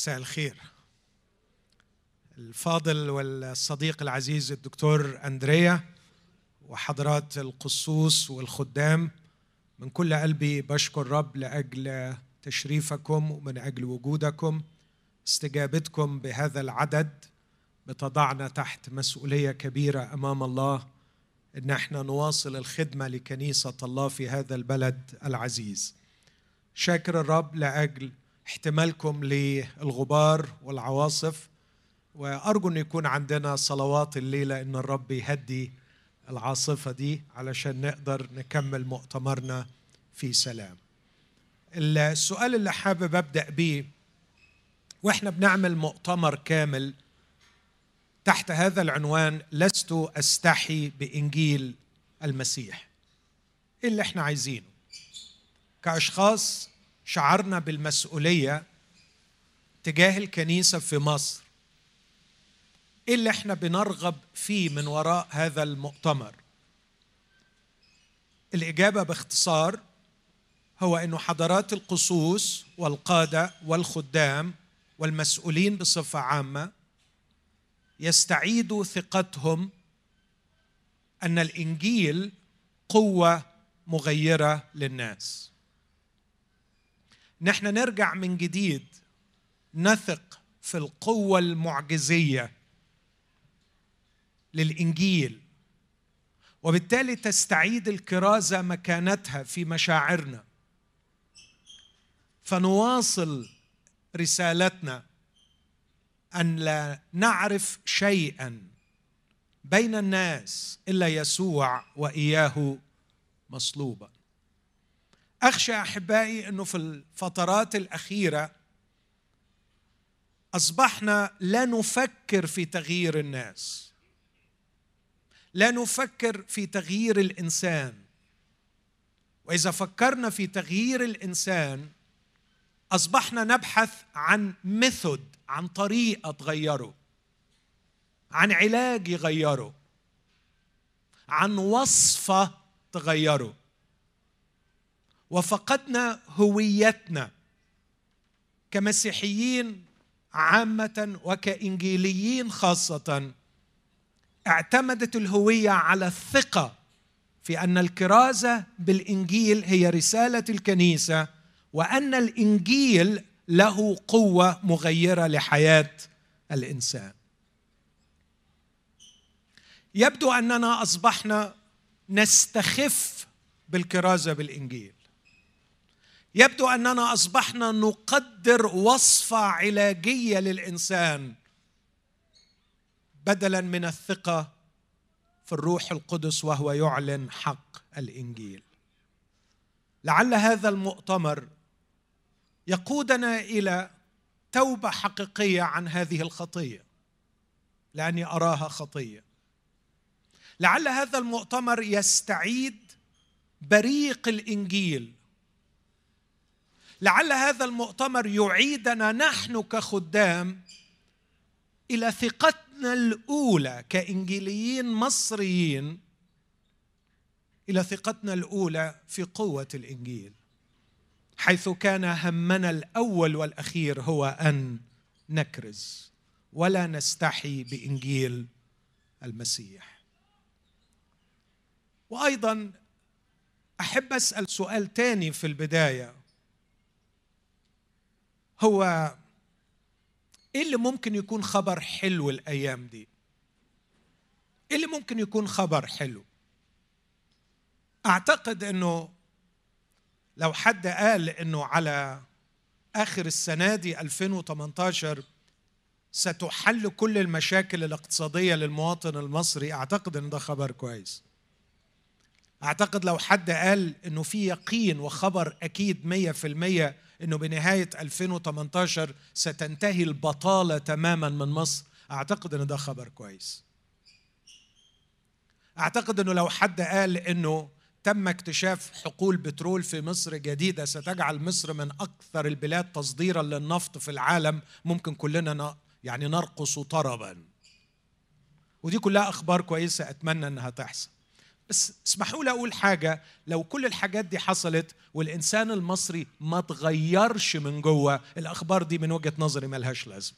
مساء الخير. الفاضل والصديق العزيز الدكتور أندريا وحضرات القصوص والخدام من كل قلبي بشكر رب لأجل تشريفكم ومن أجل وجودكم استجابتكم بهذا العدد بتضعنا تحت مسؤولية كبيرة أمام الله إن إحنا نواصل الخدمة لكنيسة الله في هذا البلد العزيز. شاكر الرب لأجل احتمالكم للغبار والعواصف وأرجو أن يكون عندنا صلوات الليلة إن الرب يهدي العاصفة دي علشان نقدر نكمل مؤتمرنا في سلام. السؤال اللي حابب أبدأ بيه وإحنا بنعمل مؤتمر كامل تحت هذا العنوان لست أستحي بإنجيل المسيح. إيه اللي إحنا عايزينه؟ كأشخاص شعرنا بالمسؤولية تجاه الكنيسة في مصر. إيه اللي إحنا بنرغب فيه من وراء هذا المؤتمر؟ الإجابة باختصار هو إنه حضرات القصوص والقادة والخدام والمسؤولين بصفة عامة يستعيدوا ثقتهم أن الإنجيل قوة مغيرة للناس. نحن نرجع من جديد نثق في القوة المعجزية للإنجيل وبالتالي تستعيد الكرازة مكانتها في مشاعرنا. فنواصل رسالتنا أن لا نعرف شيئا بين الناس إلا يسوع وإياه مصلوبا. أخشى أحبائي أنه في الفترات الأخيرة أصبحنا لا نفكر في تغيير الناس لا نفكر في تغيير الإنسان. وإذا فكرنا في تغيير الإنسان أصبحنا نبحث عن ميثود عن طريقة تغيره عن علاج يغيره عن وصفة تغيره. وفقدنا هويتنا كمسيحيين عامة وكإنجيليين خاصة. اعتمدت الهوية على الثقة في أن الكرازة بالإنجيل هي رسالة الكنيسة وأن الإنجيل له قوة مغيرة لحياة الإنسان. يبدو أننا أصبحنا نستخف بالكرازة بالإنجيل. يبدو أننا أصبحنا نقدر وصفه علاجية للإنسان بدلا من الثقة في الروح القدس وهو يعلن حق الإنجيل. لعل هذا المؤتمر يقودنا إلى توبة حقيقية عن هذه الخطية لأني أراها خطية. لعل هذا المؤتمر يستعيد بريق الإنجيل لعل هذا المؤتمر يعيدنا نحن كخدام إلى ثقتنا الأولى كإنجيليين مصريين إلى ثقتنا الأولى في قوة الإنجيل حيث كان همنا الأول والأخير هو أن نكرز ولا نستحي بإنجيل المسيح. وأيضا أحب أسأل سؤال تاني في البداية. هو إيه اللي ممكن يكون خبر حلو الأيام دي؟ إيه اللي ممكن يكون خبر حلو؟ أعتقد إنه لو حد قال إنه على آخر السنة دي 2018 ستحل كل المشاكل الاقتصادية للمواطن المصري أعتقد إن ده خبر كويس. أعتقد لو حد قال إنه في يقين وخبر أكيد 100% إنه بنهاية 2018 ستنتهي البطالة تماما من مصر. أعتقد إن ده خبر كويس. أعتقد إنه لو حد قال إنه تم اكتشاف حقول بترول في مصر جديدة ستجعل مصر من أكثر البلاد تصديرا للنفط في العالم ممكن كلنا يعني نرقص طربا. ودي كلها أخبار كويسة أتمنى إنها تحصل. بس اسمحوا لي أقول حاجة. لو كل الحاجات دي حصلت والإنسان المصري ما تغيرش من جوه الأخبار دي من وجهة نظري ملهاش لازمة.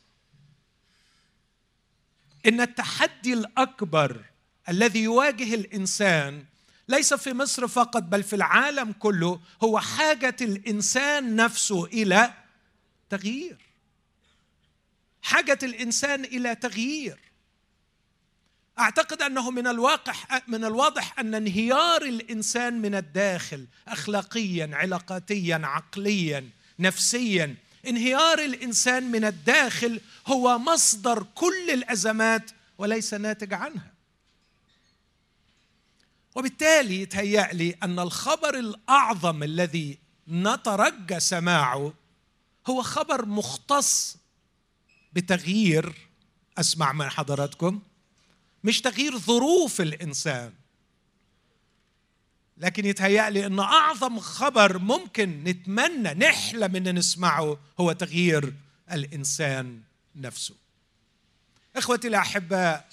إن التحدي الأكبر الذي يواجه الإنسان ليس في مصر فقط بل في العالم كله هو حاجة الإنسان نفسه إلى تغيير. حاجة الإنسان إلى تغيير. أعتقد أنه من الواقع من الواضح أن انهيار الإنسان من الداخل اخلاقيا علاقاتيا عقليا نفسيا انهيار الإنسان من الداخل هو مصدر كل الأزمات وليس ناتج عنها. وبالتالي يتهيأ لي أن الخبر الأعظم الذي نترجى سماعه هو خبر مختص بتغيير أسمع من حضراتكم مش تغيير ظروف الإنسان. لكن يتهيأ لي أن أعظم خبر ممكن نتمنى نحلم أن نسمعه هو تغيير الإنسان نفسه. إخوتي الأحباء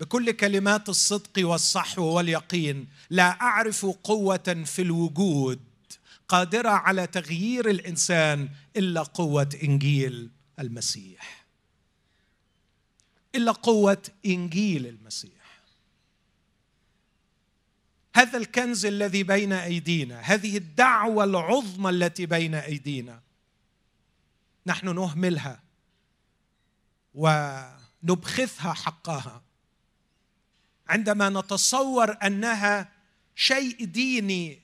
بكل كلمات الصدق والصحو واليقين لا أعرف قوة في الوجود قادرة على تغيير الإنسان إلا قوة إنجيل المسيح. إلا قوة إنجيل المسيح. هذا الكنز الذي بين أيدينا هذه الدعوة العظمى التي بين أيدينا نحن نهملها ونبخثها حقها. عندما نتصور أنها شيء ديني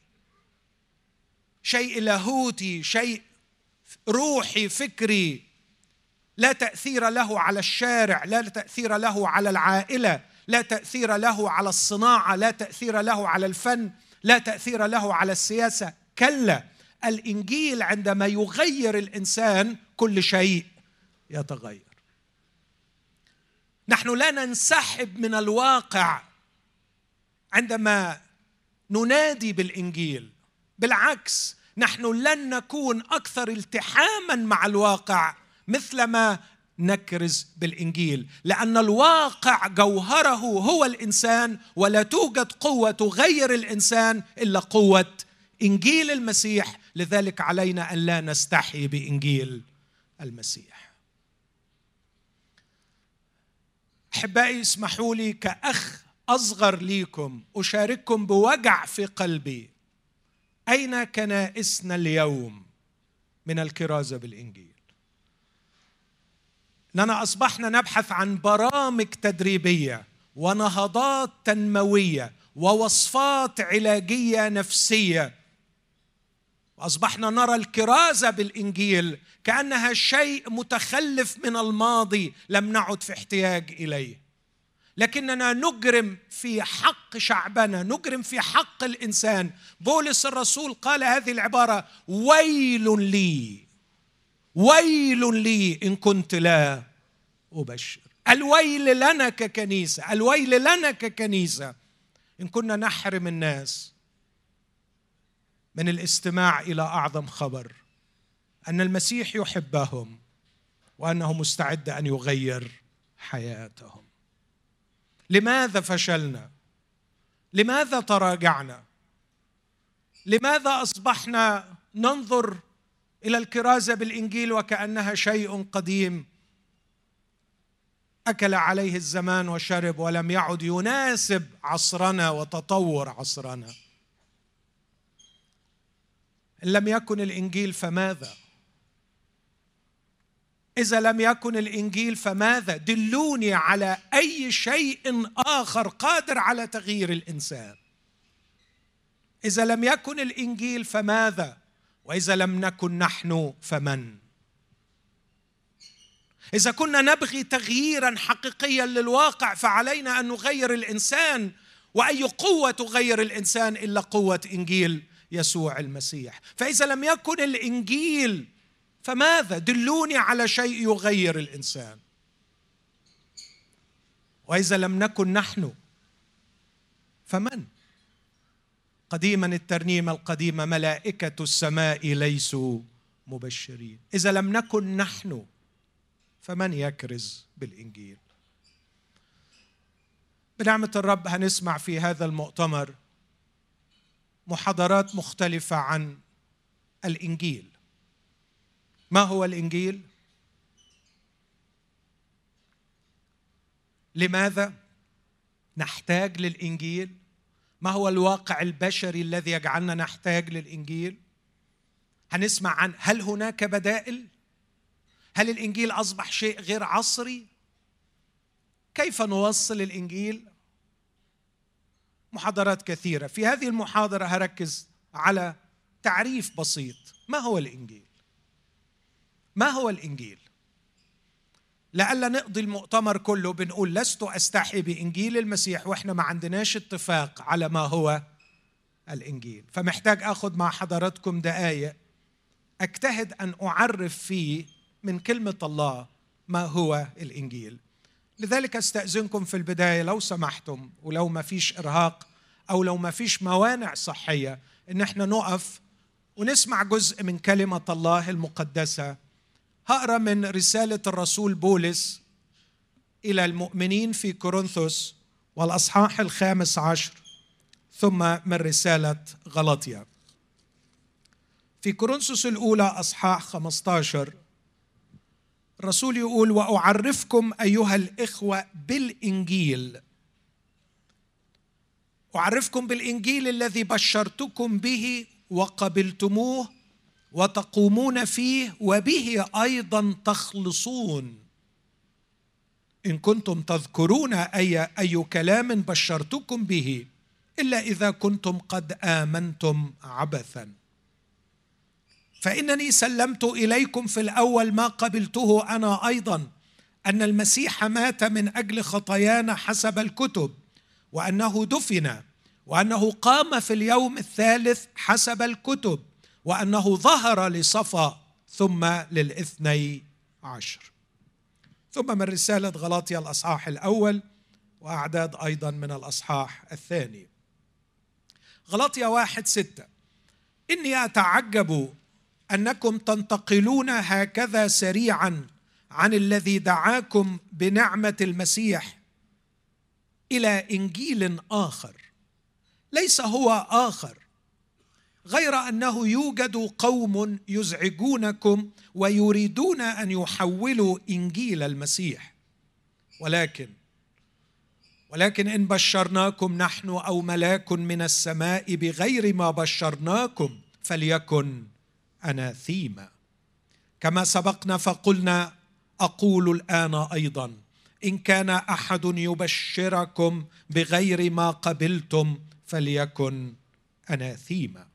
شيء لاهوتي شيء روحي فكري لا تأثير له على الشارع لا تأثير له على العائلة لا تأثير له على الصناعة لا تأثير له على الفن لا تأثير له على السياسة. كلا الإنجيل عندما يغير الإنسان كل شيء يتغير. نحن لا ننسحب من الواقع عندما ننادي بالإنجيل. بالعكس نحن لن نكون أكثر التحاما مع الواقع. مثلما نكرز بالإنجيل لأن الواقع جوهره هو الإنسان ولا توجد قوة تغير الإنسان إلا قوة إنجيل المسيح. لذلك علينا أن لا نستحي بإنجيل المسيح. أحبائي اسمحوا لي كأخ أصغر ليكم أشارككم بوجع في قلبي. أين كنائسنا اليوم من الكرازة بالإنجيل؟ اننا أصبحنا نبحث عن برامج تدريبية ونهضات تنموية ووصفات علاجية نفسية. وأصبحنا نرى الكرازة بالإنجيل كأنها شيء متخلف من الماضي لم نعد في احتياج إليه. لكننا نجرم في حق شعبنا نجرم في حق الإنسان. بولس الرسول قال هذه العبارة ويل لي. ويل لي إن كنت لا أبشر. الويل لنا ككنيسه الويل لنا ككنيسه إن كنا نحرم الناس من الاستماع إلى أعظم خبر أن المسيح يحبهم وأنه مستعد أن يغير حياتهم. لماذا فشلنا؟ لماذا تراجعنا؟ لماذا أصبحنا ننظر إلى الكرازة بالإنجيل وكأنها شيء قديم. أكل عليه الزمان وشرب ولم يعد يناسب عصرنا وتطور عصرنا. إن لم يكن الإنجيل فماذا؟ إذا لم يكن الإنجيل فماذا؟ دلوني على أي شيء آخر قادر على تغيير الإنسان. إذا لم يكن الإنجيل فماذا؟ وإذا لم نكن نحن فمن؟ إذا كنا نبغي تغييرا حقيقيا للواقع فعلينا أن نغير الإنسان. وأي قوة تغير الإنسان إلا قوة إنجيل يسوع المسيح. فإذا لم يكن الإنجيل فماذا؟ دلوني على شيء يغير الإنسان. وإذا لم نكن نحن فمن؟ قديما الترنيمه القديمه ملائكة السماء ليسوا مبشرين. إذا لم نكن نحن فمن يكرز بالإنجيل؟ بنعمة الرب هنسمع في هذا المؤتمر محاضرات مختلفة عن الإنجيل. ما هو الإنجيل؟ لماذا نحتاج للإنجيل؟ ما هو الواقع البشري الذي يجعلنا نحتاج للإنجيل؟ هنسمع عن هل هناك بدائل؟ هل الإنجيل أصبح شيء غير عصري؟ كيف نوصل الإنجيل؟ محاضرات كثيرة. في هذه المحاضرة هركز على تعريف بسيط. ما هو الإنجيل؟ ما هو الإنجيل؟ لألا نقضي المؤتمر كله بنقول لست أستحي بإنجيل المسيح وإحنا ما عندناش اتفاق على ما هو الإنجيل. فمحتاج أخذ مع حضراتكم دقايق أجتهد أن أعرف فيه من كلمة الله ما هو الإنجيل. لذلك أستأذنكم في البداية لو سمحتم ولو ما فيش إرهاق أو لو ما فيش موانع صحية إن إحنا نقف ونسمع جزء من كلمة الله المقدسة هقرأ من رسالة الرسول بولس إلى المؤمنين في كورنثوس والأصحاح الخامس عشر ثم من رسالة غلطيا في كورنثوس الأولى أصحاح 15 الرسول يقول وأعرفكم أيها الإخوة بالإنجيل. أعرفكم بالإنجيل الذي بشرتكم به وقبلتموه وتقومون فيه وبه أيضا تخلصون. إن كنتم تذكرون أي أي كلام بشرتكم به إلا إذا كنتم قد آمنتم عبثا. فإنني سلمت إليكم في الأول ما قبلته أنا أيضا أن المسيح مات من أجل خطايانا حسب الكتب وأنه دفن وأنه قام في اليوم الثالث حسب الكتب. وأنه ظهر لصفا ثم للاثني عشر. ثم من رسالة غلاطيا الأصحاح الأول وأعداد أيضا من الأصحاح الثاني. غلاطيا واحد ستة. إني أتعجب أنكم تنتقلون هكذا سريعا عن الذي دعاكم بنعمة المسيح إلى إنجيل آخر. ليس هو آخر غير أنه يوجد قوم يزعجونكم ويريدون أن يحولوا إنجيل المسيح. ولكن ولكن إن بشرناكم نحن أو ملاك من السماء بغير ما بشرناكم فليكن أناثيما. كما سبقنا فقلنا أقول الآن أيضا إن كان أحد يبشركم بغير ما قبلتم فليكن أناثيما.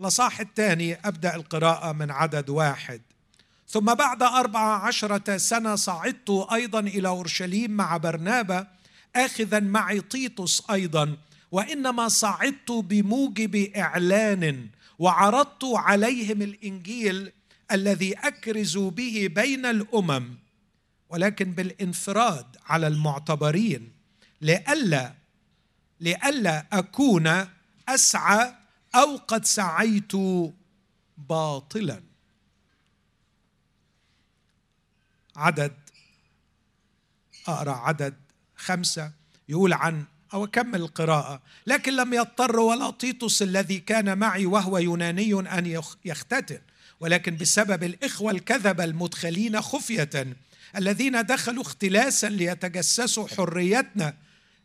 الأصح الثاني أبدأ القراءة من عدد واحد. ثم بعد أربع عشرة سنة صعدت أيضا إلى أورشليم مع برنابا آخذا معي طيطس أيضا وإنما صعدت بموجب إعلان وعرضت عليهم الإنجيل الذي أكرز به بين الأمم ولكن بالانفراد على المعتبرين لئلا لئلا أكون أسعى أو قد سعيت باطلا. عدد أقرأ عدد خمسة يقول عن أو أكمل القراءة. لكن لم يضطر ولا تيتوس الذي كان معي وهو يوناني أن يختتن. ولكن بسبب الإخوة الكذبه المدخلين خفية الذين دخلوا اختلاسا ليتجسسوا حريتنا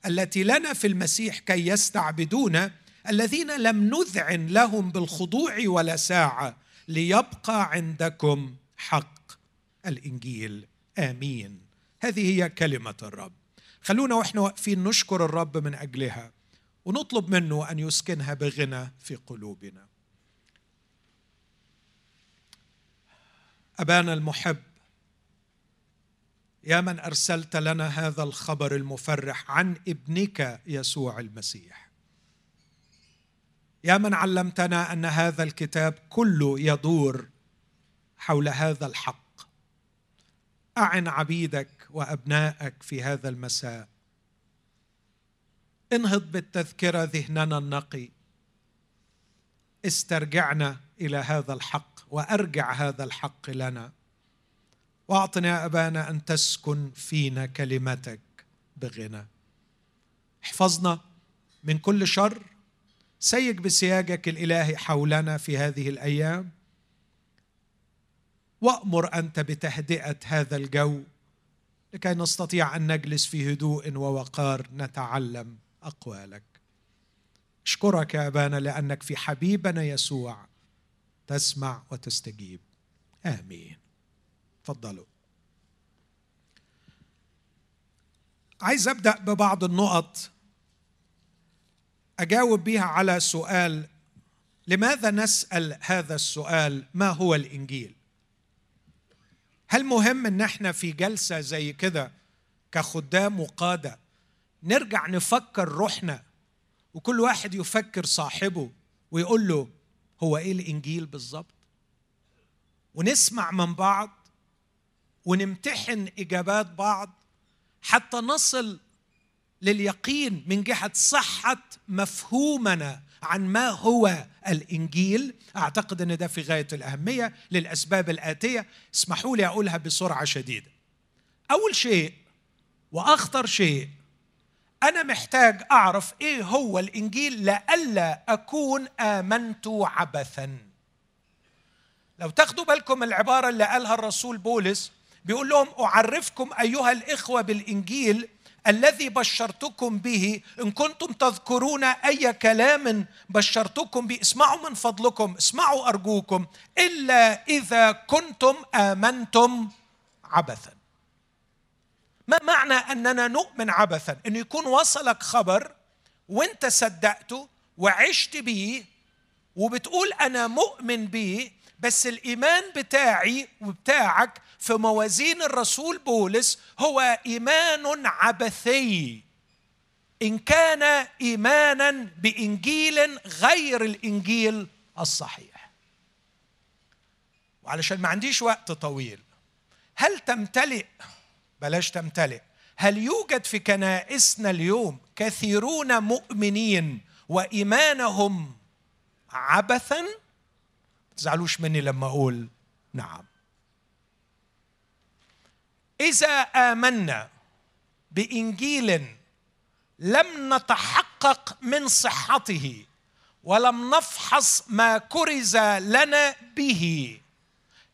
التي لنا في المسيح كي يستعبدونا الذين لم نذعن لهم بالخضوع ولا ساعة ليبقى عندكم حق. الإنجيل. آمين. هذه هي كلمة الرب. خلونا وإحنا واقفين نشكر الرب من أجلها ونطلب منه أن يسكنها بغنى في قلوبنا. أبانا المحب يا من أرسلت لنا هذا الخبر المفرح عن ابنك يسوع المسيح. يا من علمتنا أن هذا الكتاب كله يدور حول هذا الحق. أعن عبيدك وأبنائك في هذا المساء. انهض بالتذكرة ذهننا النقي. استرجعنا إلى هذا الحق وأرجع هذا الحق لنا. وأعطنا يا أبانا أن تسكن فينا كلمتك بغنى. احفظنا من كل شر سيج بسياجك الإلهي حولنا في هذه الأيام. وأمر أنت بتهدئة هذا الجو لكي نستطيع أن نجلس في هدوء ووقار نتعلم أقوالك. أشكرك يا أبانا لأنك في حبيبنا يسوع تسمع وتستجيب. آمين. تفضلوا. عايز أبدأ ببعض النقط أجاوب بها على سؤال لماذا نسأل هذا السؤال؟ ما هو الإنجيل؟ هل مهم إن إحنا في جلسة زي كده كخدام وقادة نرجع نفكر روحنا وكل واحد يفكر صاحبه ويقول له هو إيه الإنجيل بالظبط؟ ونسمع من بعض ونمتحن إجابات بعض حتى نصل لليقين من جهة صحة مفهومنا عن ما هو الإنجيل. أعتقد أن ده في غاية الأهمية للأسباب الآتية. اسمحوا لي أقولها بسرعة شديدة. أول شيء وأخطر شيء أنا محتاج أعرف إيه هو الإنجيل لئلا أكون آمنت عبثا. لو تاخدوا بالكم العبارة اللي قالها الرسول بولس بيقول لهم أعرفكم أيها الإخوة بالإنجيل الذي بشرتكم به إن كنتم تذكرون أي كلام بشرتكم به اسمعوا من فضلكم اسمعوا أرجوكم إلا إذا كنتم آمنتم عبثا. ما معنى أننا نؤمن عبثا؟ انه يكون وصلك خبر وانت صدقته وعشت بيه وبتقول أنا مؤمن بيه بس الإيمان بتاعي وبتاعك في موازين الرسول بولس هو إيمان عبثي. إن كان إيمانا بإنجيل غير الإنجيل الصحيح. وعلشان ما عنديش وقت طويل هل تمتلئ؟ بلاش تمتلئ. هل يوجد في كنائسنا اليوم كثيرون مؤمنين وإيمانهم عبثا؟ ما تزعلوش مني لما أقول نعم. إذا آمنا بإنجيل لم نتحقق من صحته ولم نفحص ما كرز لنا به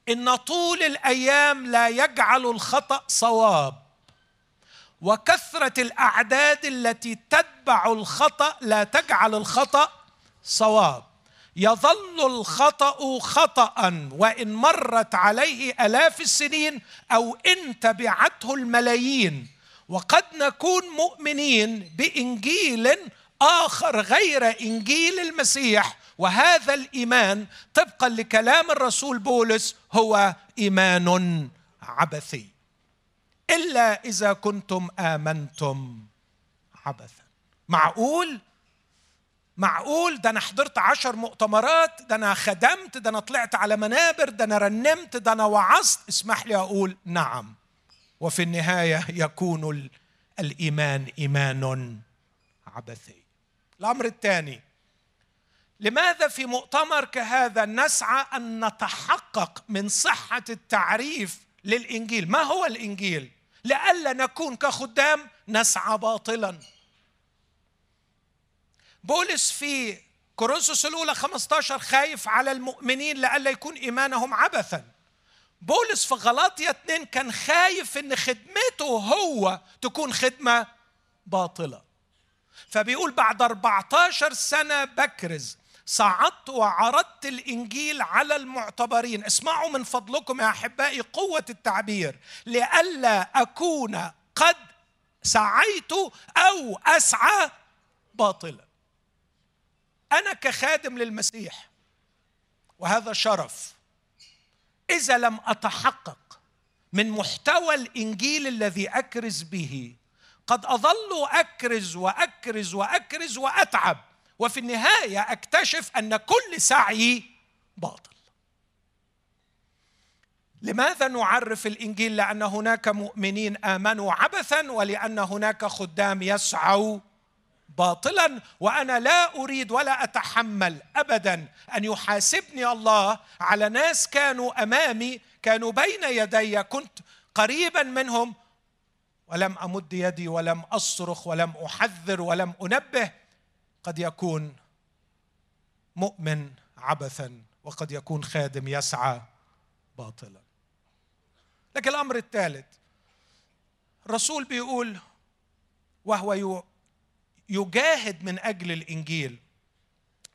إن طول الأيام لا يجعل الخطأ صواب وكثرة الأعداد التي تتبع الخطأ لا تجعل الخطأ صواب. يظل الخطأ خطا وإن مرت عليه آلاف السنين أو إن تبعته الملايين. وقد نكون مؤمنين بإنجيل آخر غير إنجيل المسيح. وهذا الإيمان طبقا لكلام الرسول بولس هو إيمان عبثي. إلا إذا كنتم آمنتم عبثا. معقول؟ معقول؟ ده أنا حضرت عشر مؤتمرات ده أنا خدمت ده أنا طلعت على منابر ده أنا رنمت ده أنا وعظت. اسمح لي أقول نعم. وفي النهاية يكون الإيمان إيمان عبثي. الأمر الثاني لماذا في مؤتمر كهذا نسعى أن نتحقق من صحة التعريف للإنجيل؟ ما هو الإنجيل؟ لئلا نكون كخدام نسعى باطلا. بولس في كورنثوس الأولى 15 خايف على المؤمنين لئلا يكون إيمانهم عبثا. بولس في غلاطيا 2 كان خايف إن خدمته هو تكون خدمة باطلة. فبيقول بعد 14 سنة بكرز صعدت وعرضت الإنجيل على المعتبرين. اسمعوا من فضلكم يا أحبائي قوة التعبير. لئلا أكون قد سعيت أو أسعى باطلا. أنا كخادم للمسيح وهذا شرف. إذا لم أتحقق من محتوى الإنجيل الذي أكرز به قد أظل أكرز وأكرز وأكرز وأتعب وفي النهاية أكتشف أن كل سعي باطل. لماذا نعرف الإنجيل؟ لأن هناك مؤمنين آمنوا عبثا ولأن هناك خدام يسعوا باطلا وأنا لا أريد ولا أتحمل ابدا أن يحاسبني الله على ناس كانوا أمامي كانوا بين يدي كنت قريبا منهم. ولم أمد يدي ولم أصرخ ولم أحذر ولم أنبه. قد يكون مؤمن عبثا وقد يكون خادم يسعى باطلا. لكن الأمر الثالث الرسول بيقول وهو يجاهد من أجل الإنجيل.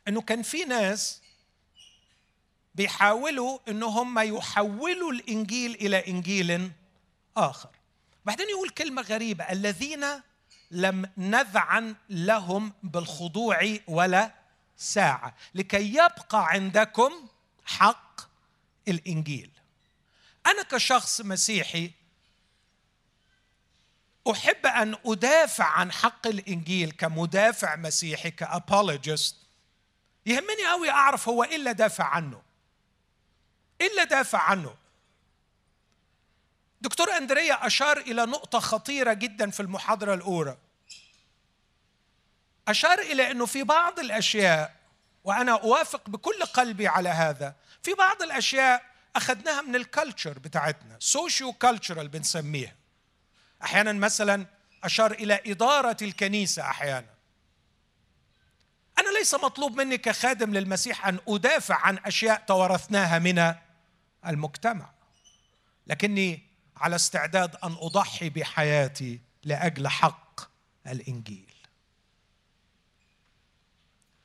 إنه كان في ناس بيحاولوا ان هم يحولوا الإنجيل إلى إنجيل آخر. بعدين يقول كلمة غريبة الذين لم نذعن لهم بالخضوع ولا ساعة لكي يبقى عندكم حق الإنجيل. أنا كشخص مسيحي أحب أن أدافع عن حق الإنجيل كمدافع مسيحي ك apologist يهمني قوي أعرف هو إيه اللي دافع عنه. إيه اللي دافع عنه؟ دكتور أندريا أشار إلى نقطة خطيرة جدا في المحاضرة الأولى. أشار إلى إنه في بعض الأشياء وأنا أوافق بكل قلبي على هذا في بعض الأشياء أخذناها من ال culture بتاعتنا socio-cultural بنسميها. أحيانا مثلا أشار إلى إدارة الكنيسة أحيانا. أنا ليس مطلوب مني كخادم للمسيح أن أدافع عن أشياء توارثناها من المجتمع لكني على استعداد أن أضحي بحياتي لأجل حق الإنجيل.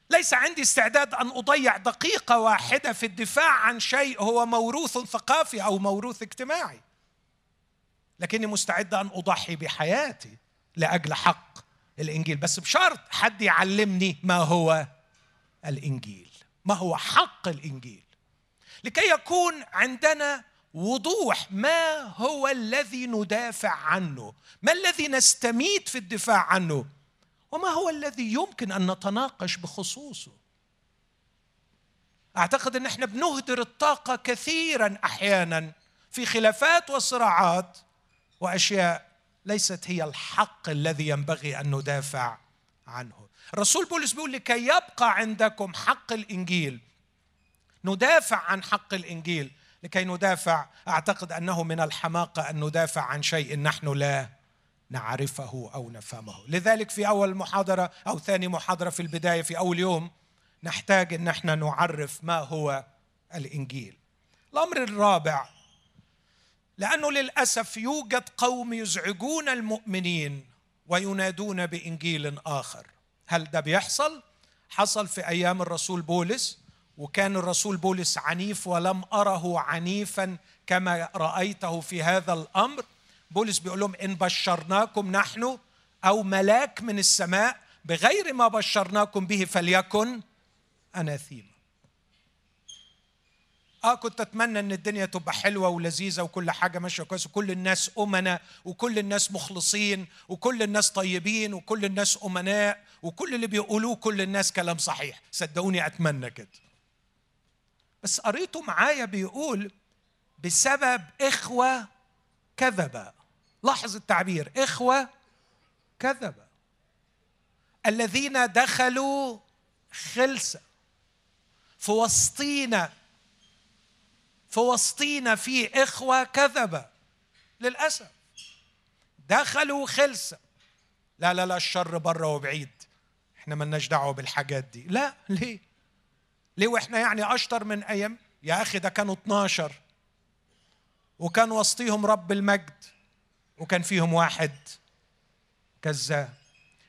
ليس عندي استعداد أن أضيع دقيقة واحدة في الدفاع عن شيء هو موروث ثقافي أو موروث اجتماعي. لكني مستعد أن أضحي بحياتي لأجل حق الإنجيل. بس بشرط حد يعلمني ما هو الإنجيل ما هو حق الإنجيل. لكي يكون عندنا وضوح ما هو الذي ندافع عنه ما الذي نستميت في الدفاع عنه وما هو الذي يمكن أن نتناقش بخصوصه. أعتقد أن إحنا بنهدر الطاقة كثيرا أحيانا في خلافات وصراعات وأشياء ليست هي الحق الذي ينبغي أن ندافع عنه. الرسول بولس بيقول لكي يبقى عندكم حق الإنجيل ندافع عن حق الإنجيل. لكي ندافع أعتقد أنه من الحماقة أن ندافع عن شيء نحن لا نعرفه أو نفهمه. لذلك في أول محاضرة أو ثاني محاضرة في البداية في أول يوم نحتاج أن إحنا نعرف ما هو الإنجيل. الأمر الرابع لأنه للأسف يوجد قوم يزعجون المؤمنين وينادون بإنجيل آخر. هل ده بيحصل؟ حصل في أيام الرسول بولس وكان الرسول بولس عنيف ولم أره عنيفا كما رأيته في هذا الأمر. بولس بيقول لهم إن بشرناكم نحن أو ملاك من السماء بغير ما بشرناكم به فليكن اناثيما آه كنت أتمنى إن الدنيا تبقى حلوة ولذيذة وكل حاجة ماشية كويس وكل الناس امنا وكل الناس مخلصين وكل الناس طيبين وكل الناس أمناء وكل اللي بيقولوه كل الناس كلام صحيح. صدقوني أتمنى كده. بس قريته معايا بيقول بسبب إخوة كذبة. لاحظ التعبير إخوة كذبة. الذين دخلوا خلسة. في وسطينا في وسطينا في إخوة كذبة. للأسف. دخلوا خلسة. لا لا لا الشر بره وبعيد. إحنا ملناش دعوة بالحاجات دي. لا ليه؟ ليه؟ وإحنا يعني أشطر من أيام. يا أخي ده كانوا 12 وكان وسطيهم رب المجد. وكان فيهم واحد كذاب.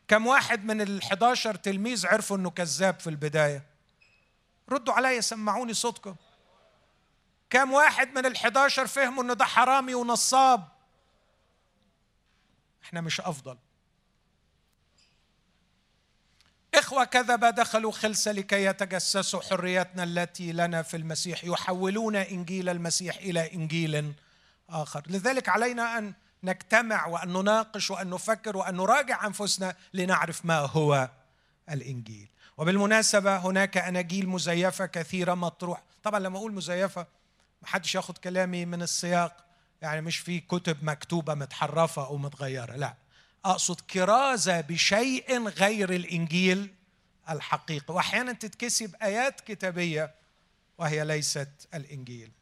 كم واحد من ال 11 تلميذ عرفوا إنه كذاب في البداية. ردوا عليا سمعوني صوتكم. كم واحد من ال 11 فهموا انه ده حرامي ونصاب؟ إحنا مش أفضل. إخوة كذبة دخلوا خلسة لكي يتجسسوا حريتنا التي لنا في المسيح يحولون إنجيل المسيح إلى إنجيل آخر. لذلك علينا أن نجتمع وأن نناقش وأن نفكر وأن نراجع أنفسنا لنعرف ما هو الإنجيل. وبالمناسبة هناك أناجيل مزيفة كثيرة مطروح. طبعا لما أقول مزيفة ما حدش ياخد كلامي من السياق. يعني مش في كتب مكتوبة متحرفة أو متغيرة لا. أقصد كرازة بشيء غير الإنجيل الحقيقي. وأحيانا تتكسب آيات كتابية وهي ليست الإنجيل.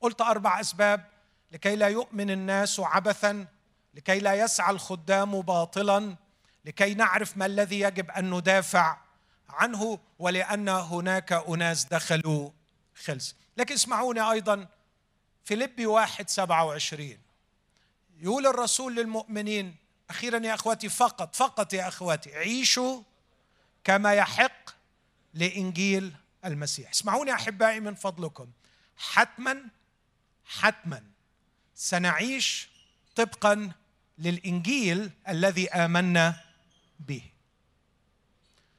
قلت أربع أسباب لكي لا يؤمن الناس عبثا لكي لا يسعى الخدام باطلا لكي نعرف ما الذي يجب أن ندافع عنه ولأن هناك أناس دخلوا خلص لكن اسمعوني أيضا. فيليبي واحد سبعة وعشرين. يقول الرسول للمؤمنين أخيرا يا أخواتي فقط فقط يا أخواتي عيشوا كما يحق لإنجيل المسيح. اسمعوني أحبائي من فضلكم. حتما حتما سنعيش طبقا للإنجيل الذي آمنا به.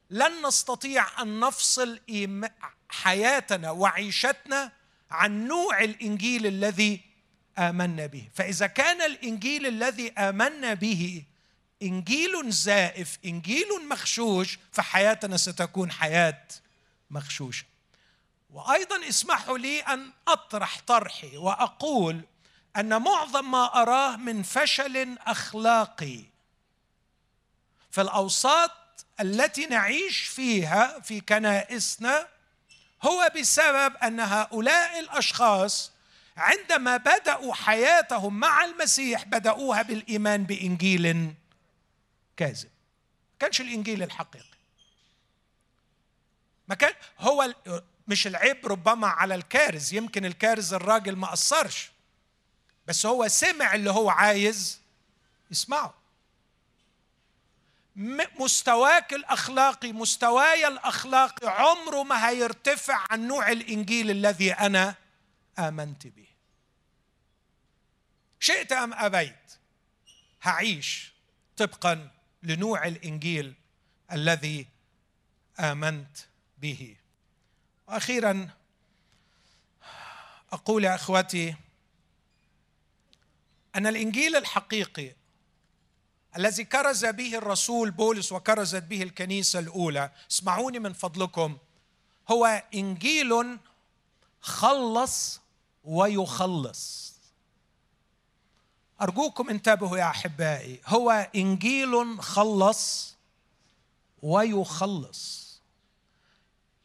لن نستطيع أن نفصل حياتنا وعيشتنا عن نوع الإنجيل الذي آمنا به. فإذا كان الإنجيل الذي آمنا به إنجيل زائف إنجيل مخشوش فحياتنا ستكون حياة مخشوشة. وأيضا اسمحوا لي أن أطرح طرحي وأقول أن معظم ما أراه من فشل أخلاقي. في الأوساط التي نعيش فيها في كنائسنا هو بسبب أن هؤلاء الأشخاص عندما بدأوا حياتهم مع المسيح بدأوها بالإيمان بإنجيل كاذب. كانش الإنجيل الحقيقي. ما كان هو مش العيب ربما على الكارز. يمكن الكارز الراجل ما قصرش. بس هو سمع اللي هو عايز يسمعه. مستواك الأخلاقي مستواي الأخلاقي عمره ما هيرتفع عن نوع الإنجيل الذي أنا آمنت به. شئت أم أبيت؟ هعيش طبقا لنوع الإنجيل الذي آمنت به. وأخيرا أقول يا إخوتي أن الإنجيل الحقيقي الذي كرز به الرسول بولس وكرزت به الكنيسة الأولى اسمعوني من فضلكم هو إنجيل خلص ويخلص. أرجوكم انتبهوا يا أحبائي هو إنجيل خلص ويخلص.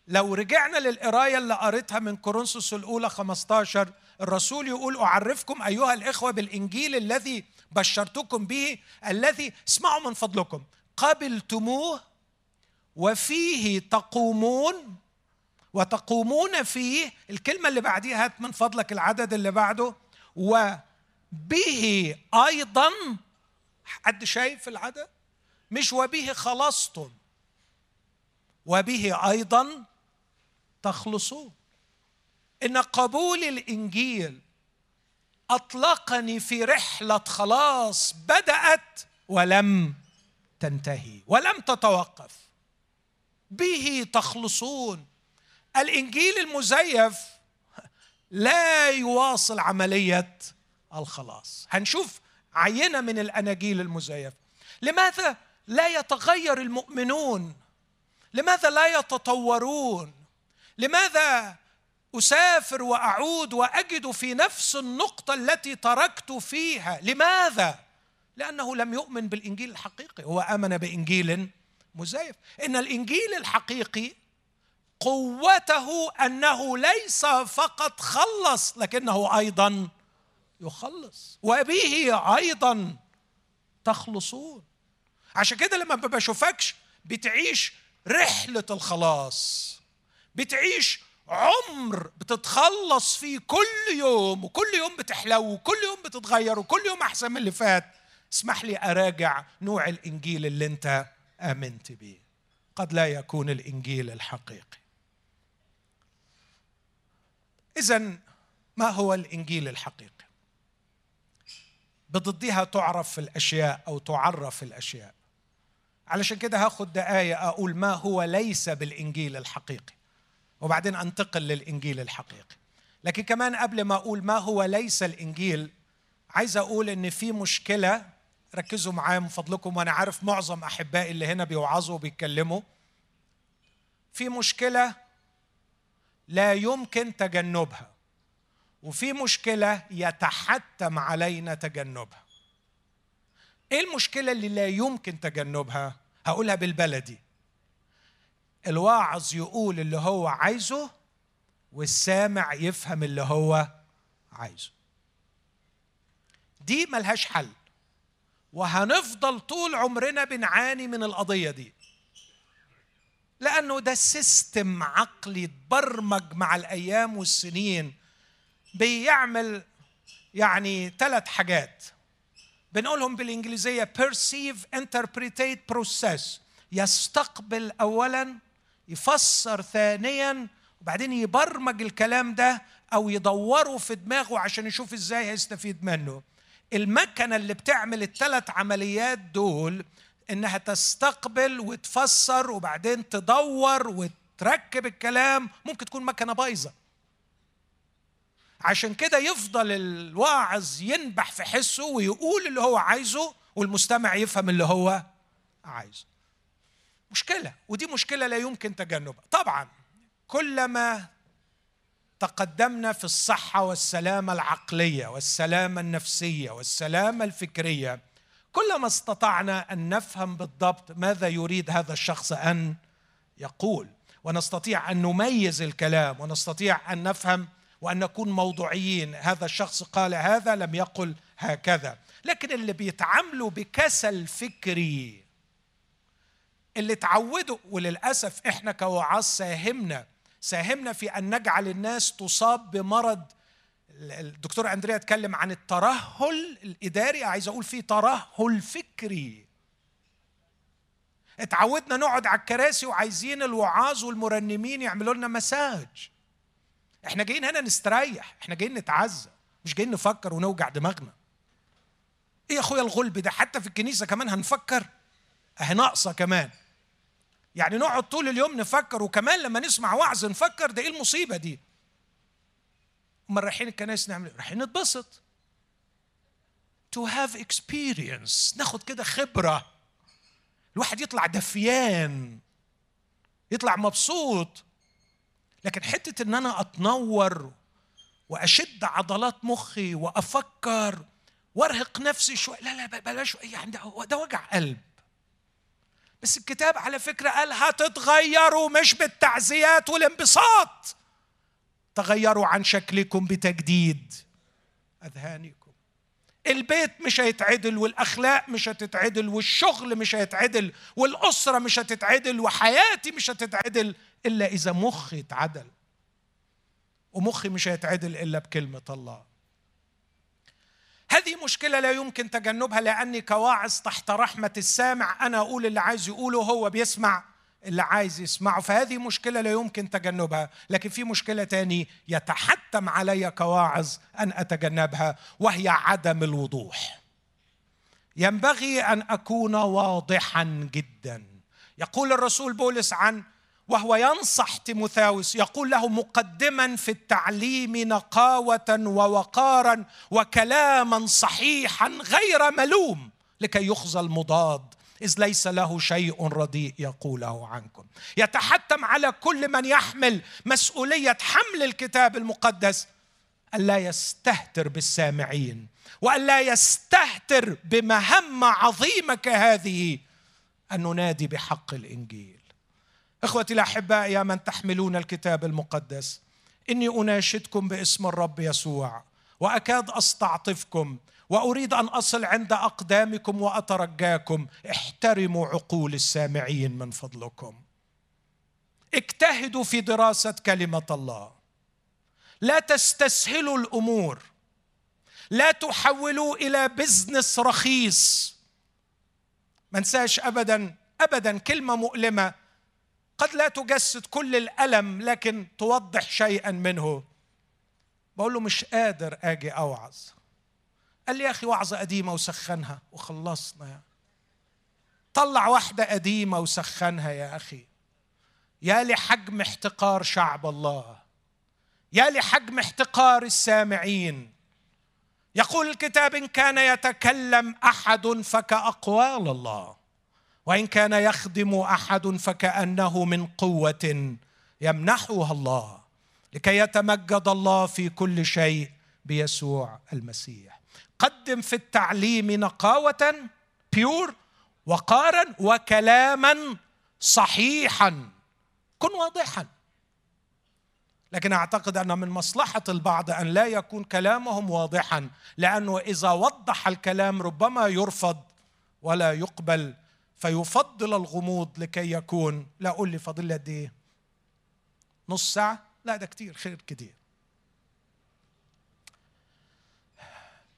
لو رجعنا للقراية اللي قريتها من كورنثوس الأولى 15 الرسول يقول أعرفكم أيها الإخوة بالإنجيل الذي بشرتكم به الذي اسمعوا من فضلكم قبلتموه وفيه تقومون وتقومون فيه الكلمة اللي بعديها هات من فضلك العدد اللي بعده وبه أيضا حد شايف العدد؟ مش وبه خلصتم وبه أيضا تخلصون. إن قبول الإنجيل أطلقني في رحلة خلاص بدأت ولم تنتهي ولم تتوقف. به تخلصون. الإنجيل المزيف لا يواصل عملية الخلاص. هنشوف عينة من الأناجيل المزيفه لماذا لا يتغير المؤمنون؟ لماذا لا يتطورون؟ لماذا أسافر وأعود وأجد في نفس النقطة التي تركت فيها. لماذا؟ لأنه لم يؤمن بالإنجيل الحقيقي. هو آمن بإنجيل مزيف. إن الإنجيل الحقيقي قوته أنه ليس فقط خلص لكنه أيضا يخلص. وبه أيضا تخلصون. عشان كده لما ما بشوفكش بتعيش رحلة الخلاص. بتعيش عمر بتتخلص فيه كل يوم وكل يوم بتحلو وكل يوم بتتغير وكل يوم أحسن من اللي فات. اسمح لي أراجع نوع الإنجيل اللي أنت آمنت به قد لا يكون الإنجيل الحقيقي. اذا ما هو الإنجيل الحقيقي؟ بضدها تعرف الأشياء أو تعرف الأشياء. علشان كده هاخد دقايق أقول ما هو ليس بالإنجيل الحقيقي. وبعدين أنتقل للإنجيل الحقيقي. لكن كمان قبل ما أقول ما هو ليس الإنجيل عايز أقول إن في مشكلة ركزوا معايا من فضلكم وأنا عارف معظم أحبائي اللي هنا بيوعظوا وبيتكلموا. في مشكلة لا يمكن تجنبها وفي مشكلة يتحتم علينا تجنبها. إيه المشكلة اللي لا يمكن تجنبها؟ هقولها بالبلدي. الواعظ يقول اللي هو عايزه والسامع يفهم اللي هو عايزه. دي ملهاش حل. وهنفضل طول عمرنا بنعاني من القضية دي. لأنه ده سيستم عقلي تبرمج مع الأيام والسنين. بيعمل يعني ثلاث حاجات. بنقولهم بالإنجليزية perceive interpretate process. يستقبل اولا يفسر ثانيا وبعدين يبرمج الكلام ده أو يدوره في دماغه عشان يشوف إزاي هيستفيد منه. المكنة اللي بتعمل الثلاث عمليات دول إنها تستقبل وتفسر وبعدين تدور وتركب الكلام ممكن تكون مكنة بايظة. عشان كده يفضل الواعظ ينبح في حسه ويقول اللي هو عايزه والمستمع يفهم اللي هو عايزه. مشكلة ودي مشكلة لا يمكن تجنبها. طبعا كلما تقدمنا في الصحة والسلامة العقلية والسلامة النفسية والسلامة الفكرية كلما استطعنا أن نفهم بالضبط ماذا يريد هذا الشخص أن يقول ونستطيع أن نميز الكلام ونستطيع أن نفهم وأن نكون موضوعيين هذا الشخص قال هذا لم يقل هكذا. لكن اللي بيتعاملوا بكسل فكري اللي تعودوا وللأسف إحنا كوعاظ ساهمنا ساهمنا في أن نجعل الناس تصاب بمرض. الدكتور أندريا اتكلم عن الترهل الإداري عايز أقول فيه ترهل فكري. اتعودنا نقعد على الكراسي وعايزين الوعاظ والمرنمين يعملوا لنا مساج. إحنا جايين هنا نستريح إحنا جايين نتعزى مش جايين نفكر ونوجع دماغنا. إيه يا أخويا الغلب ده؟ حتى في الكنيسة كمان هنفكر. أهي ناقصة كمان. يعني نقعد طول اليوم نفكر وكمان لما نسمع وعظ نفكر ده إيه المصيبة دي؟ أمال رايحين الكنائس نعمل إيه؟ رايحين نتبسط. To have experience ناخد كده خبرة. الواحد يطلع دفيان يطلع مبسوط. لكن حتة إن أنا أتنور وأشد عضلات مخي وأفكر وأرهق نفسي شوية لا لا بلاش يعني ده وجع قلب. بس الكتاب على فكرة قال هتتغيروا مش بالتعزيات والانبساط. تغيروا عن شكلكم بتجديد. أذهانكم. البيت مش هيتعدل والأخلاق مش هتتعدل والشغل مش هيتعدل والأسرة مش هتتعدل وحياتي مش هتتعدل إلا إذا مخي اتعدل. ومخي مش هيتعدل إلا بكلمة الله. هذه مشكلة لا يمكن تجنبها لأني كواعظ تحت رحمة السامع. أنا أقول اللي عايز يقوله هو بيسمع اللي عايز يسمعه فهذه مشكلة لا يمكن تجنبها. لكن في مشكلة تاني يتحتم علي كواعظ أن أتجنبها وهي عدم الوضوح. ينبغي أن أكون واضحا جدا. يقول الرسول بولس عن وهو ينصح تيموثاوس يقول له مقدما في التعليم نقاوة ووقارا وكلاما صحيحا غير ملوم لكي يخزى المضاد. إذ ليس له شيء رديء يقوله عنكم. يتحتم على كل من يحمل مسؤولية حمل الكتاب المقدس ألا يستهتر بالسامعين وألا يستهتر بمهمة عظيمة كهذه أن ننادي بحق الإنجيل. إخوتي الأحباء يا من تحملون الكتاب المقدس إني أناشدكم باسم الرب يسوع وأكاد أستعطفكم وأريد أن أصل عند أقدامكم وأترجاكم احترموا عقول السامعين من فضلكم. اجتهدوا في دراسه كلمة الله. لا تستسهلوا الأمور. لا تحولوا إلى بزنس رخيص. ما انساش ابدا ابدا كلمة مؤلمة قد لا تجسد كل الألم لكن توضح شيئا منه. بقول له مش قادر آجي أوعظ. قال لي يا أخي وعظة قديمة وسخنها. وخلصنا. يا طلع واحدة قديمة وسخنها يا أخي. يا لحجم احتقار شعب الله. يا لحجم احتقار السامعين. يقول الكتاب إن كان يتكلم أحد فكأقوال الله. وإن كان يخدم أحد فكأنه من قوة يمنحها الله لكي يتمجد الله في كل شيء بيسوع المسيح. قدم في التعليم نقاوة بيور وقارا وكلاما صحيحا. كن واضحا. لكن أعتقد أن من مصلحة البعض أن لا يكون كلامهم واضحا لأنه إذا وضح الكلام ربما يرفض ولا يقبل فيفضل الغموض لكي يكون. لا قول لي فاضل لي قد إيه؟ نص ساعة؟ لا ده كتير خير كتير.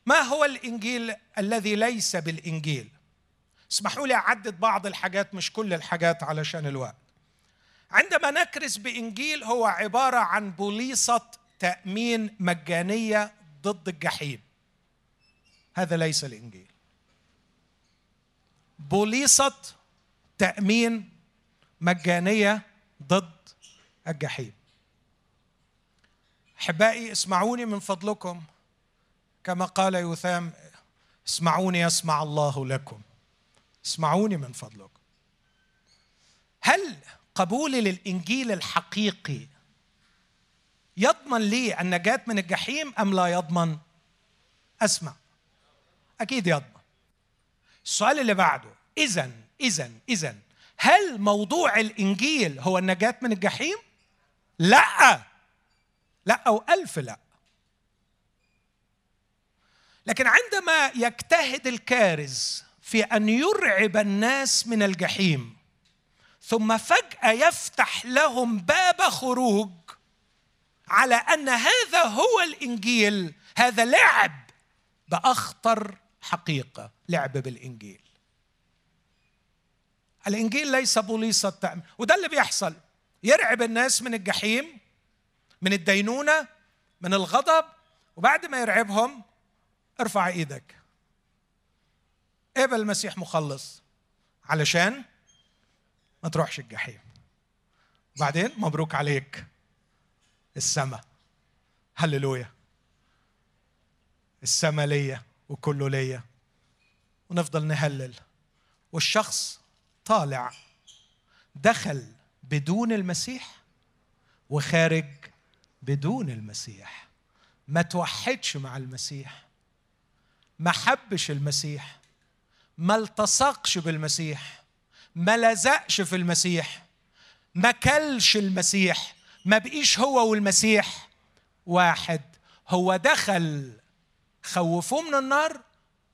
ما هو الإنجيل الذي ليس بالإنجيل؟ اسمحوا لي أعدد بعض الحاجات مش كل الحاجات علشان الوقت. عندما نكرس بإنجيل هو عبارة عن بوليصة تأمين مجانية ضد الجحيم. هذا ليس الإنجيل. بوليصة تأمين مجانية ضد الجحيم. أحبائي اسمعوني من فضلكم. كما قال يثام اسمعوني يسمع الله لكم. اسمعوني من فضلكم. هل قبولي للإنجيل الحقيقي يضمن لي النجاة من الجحيم أم لا يضمن؟ أسمع. أكيد يضمن. السؤال اللي بعده اذا اذا اذا هل موضوع الإنجيل هو النجاة من الجحيم؟ لا. لا أو ألف لا. لكن عندما يجتهد الكارز في أن يرعب الناس من الجحيم ثم فجأة يفتح لهم باب خروج على أن هذا هو الإنجيل هذا لعب بأخطر حقيقة لعب بالإنجيل. الإنجيل ليس بوليصه تأمين وده اللي بيحصل. يرعب الناس من الجحيم من الدينونة من الغضب وبعد ما يرعبهم ارفع إيدك. قبل المسيح مخلص علشان ما تروحش الجحيم. بعدين مبروك عليك السماء هللويا. السماء ليا. وكله ليا. ونفضل نهلل. والشخص طالع دخل بدون المسيح وخارج بدون المسيح. ما توحدش مع المسيح ما حبش المسيح ما التصقش بالمسيح ما لزقش في المسيح ما كلش المسيح ما بقيش هو والمسيح واحد. هو دخل خوفوه من النار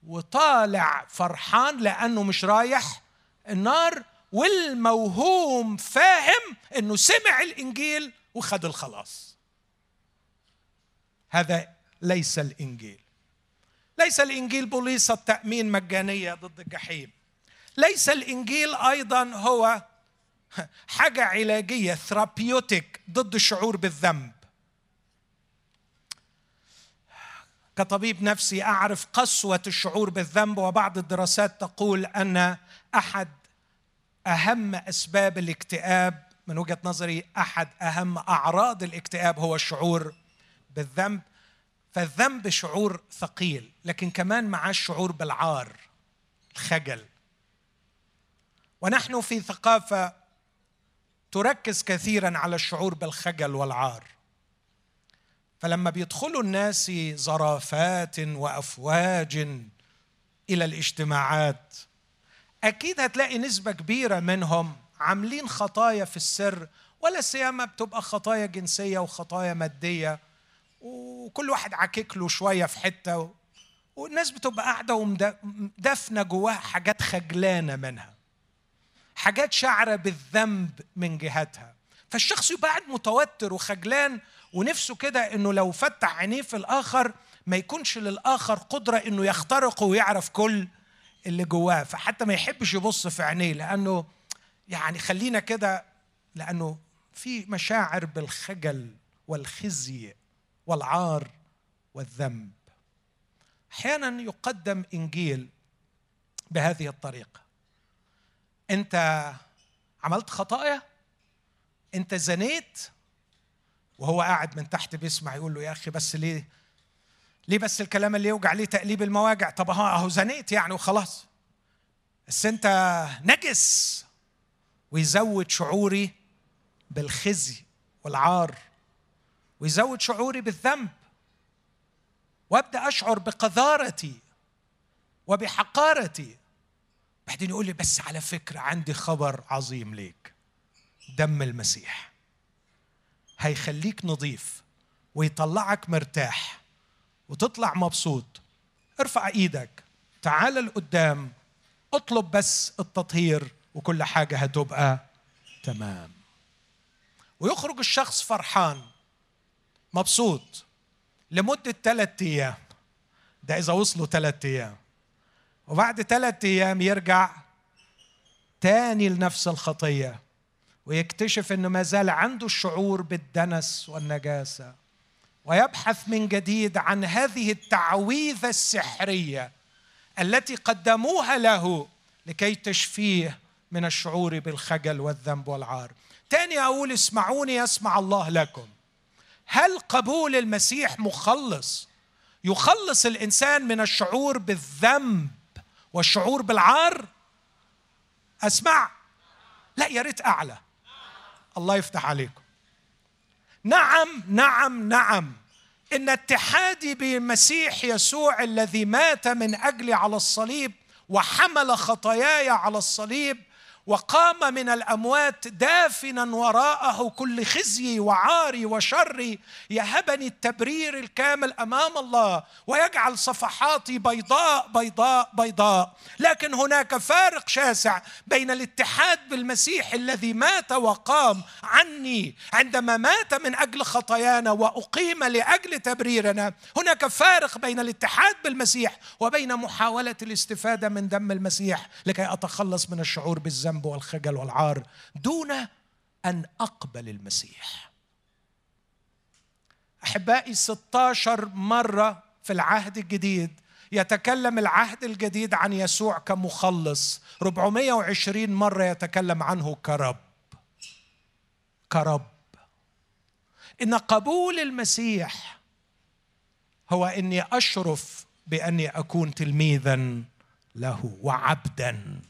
وطالع فرحان لأنه مش رايح النار والموهوم فاهم إنه سمع الإنجيل وخد الخلاص. هذا ليس الإنجيل. ليس الإنجيل بوليصه تامين مجانية ضد الجحيم ليس الإنجيل أيضا هو حاجة علاجية ثرابيوتيك ضد الشعور بالذنب. كطبيب نفسي أعرف قسوة الشعور بالذنب وبعض الدراسات تقول أن أحد أهم أسباب الاكتئاب من وجهة نظري أحد أهم أعراض الاكتئاب هو الشعور بالذنب. فالذنب شعور ثقيل لكن كمان معاه الشعور بالعار الخجل. ونحن في ثقافة تركز كثيرا على الشعور بالخجل والعار. فلما بيدخلوا الناس زرافات وأفواج إلى الاجتماعات أكيد هتلاقي نسبة كبيرة منهم عاملين خطايا في السر ولا سيما بتبقى خطايا جنسية وخطايا مادية وكل واحد عاكك له شوية في حتة والناس بتبقى قاعدة ودافنه جواها حاجات خجلانة منها حاجات شعره بالذنب من جهتها فالشخص يبقى قاعد متوتر وخجلان ونفسه كده إنه لو فتح عينيه في الآخر ما يكونش للآخر قدرة إنه يخترقه ويعرف كل اللي جواه فحتى ما يحبش يبص في عينيه لأنه يعني خلينا كده لأنه في مشاعر بالخجل والخزي والعار والذنب. أحيانا يقدم إنجيل بهذه الطريقة. أنت عملت خطايا؟ أنت زنيت؟ وهو قاعد من تحت بيسمع يقول له يا أخي بس ليه ليه بس الكلام اللي يوجع ليه تقليب المواجع؟ طب أهو زنيت يعني وخلاص. بس أنت نجس ويزود شعوري بالخزي والعار ويزود شعوري بالذنب وأبدأ أشعر بقذارتي وبحقارتي. بعدين يقول لي بس على فكرة عندي خبر عظيم ليك. دم المسيح. هيخليك نظيف ويطلعك مرتاح وتطلع مبسوط. ارفع إيدك تعال لقدام اطلب بس التطهير وكل حاجة هتبقى تمام. ويخرج الشخص فرحان مبسوط لمدة ثلاثة أيام. ده إذا وصلوا ثلاثة أيام. وبعد ثلاثة أيام يرجع تاني لنفس الخطية. ويكتشف إنه ما زال عنده الشعور بالدنس والنجاسة. ويبحث من جديد عن هذه التعويذة السحرية التي قدموها له لكي تشفيه من الشعور بالخجل والذنب والعار. تاني أقول اسمعوني يسمع الله لكم. هل قبول المسيح مخلص؟ يخلص الإنسان من الشعور بالذنب والشعور بالعار؟ أسمع. لا يا ريت أعلى. الله يفتح عليكم. نعم نعم نعم. إن اتحادي بمسيح يسوع الذي مات من أجلي على الصليب وحمل خطاياي على الصليب وقام من الأموات دافنا وراءه كل خزي وعاري وشري يهبني التبرير الكامل أمام الله ويجعل صفحاتي بيضاء بيضاء بيضاء. لكن هناك فارق شاسع بين الاتحاد بالمسيح الذي مات وقام عني. عندما مات من أجل خطايانا وأقيم لأجل تبريرنا هناك فارق بين الاتحاد بالمسيح وبين محاولة الاستفادة من دم المسيح. لكي أتخلص من الشعور بالذنب. الذنب والخجل والعار دون أن أقبل المسيح. أحبائي 16 مرة في العهد الجديد يتكلم العهد الجديد عن يسوع كمخلص. 420 مرة يتكلم عنه كرب. كرب. إن قبول المسيح هو إني أشرف بأني أكون تلميذا له وعبدا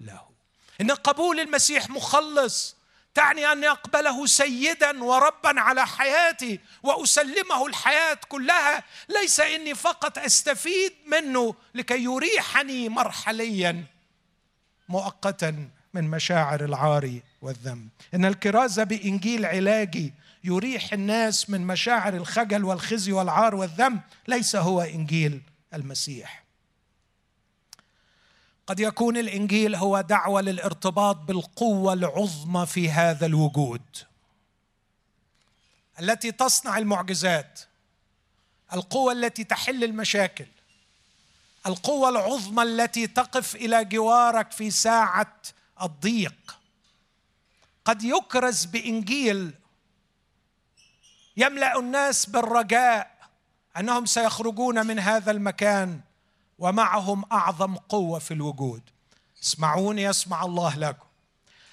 له. إن قبول المسيح مخلص تعني اني اقبله سيدا وربا على حياتي وأسلمه الحياة كلها. ليس إني فقط أستفيد منه لكي يريحني مرحليا مؤقتا من مشاعر العار والذنب. إن الكرازة بإنجيل علاجي يريح الناس من مشاعر الخجل والخزي والعار والذنب ليس هو إنجيل المسيح. قد يكون الإنجيل هو دعوة للارتباط بالقوة العظمى في هذا الوجود. التي تصنع المعجزات. القوة التي تحل المشاكل. القوة العظمى التي تقف إلى جوارك في ساعة الضيق. قد يكرز بإنجيل يملأ الناس بالرجاء أنهم سيخرجون من هذا المكان ومعهم أعظم قوة في الوجود. اسمعوني يسمع الله لكم.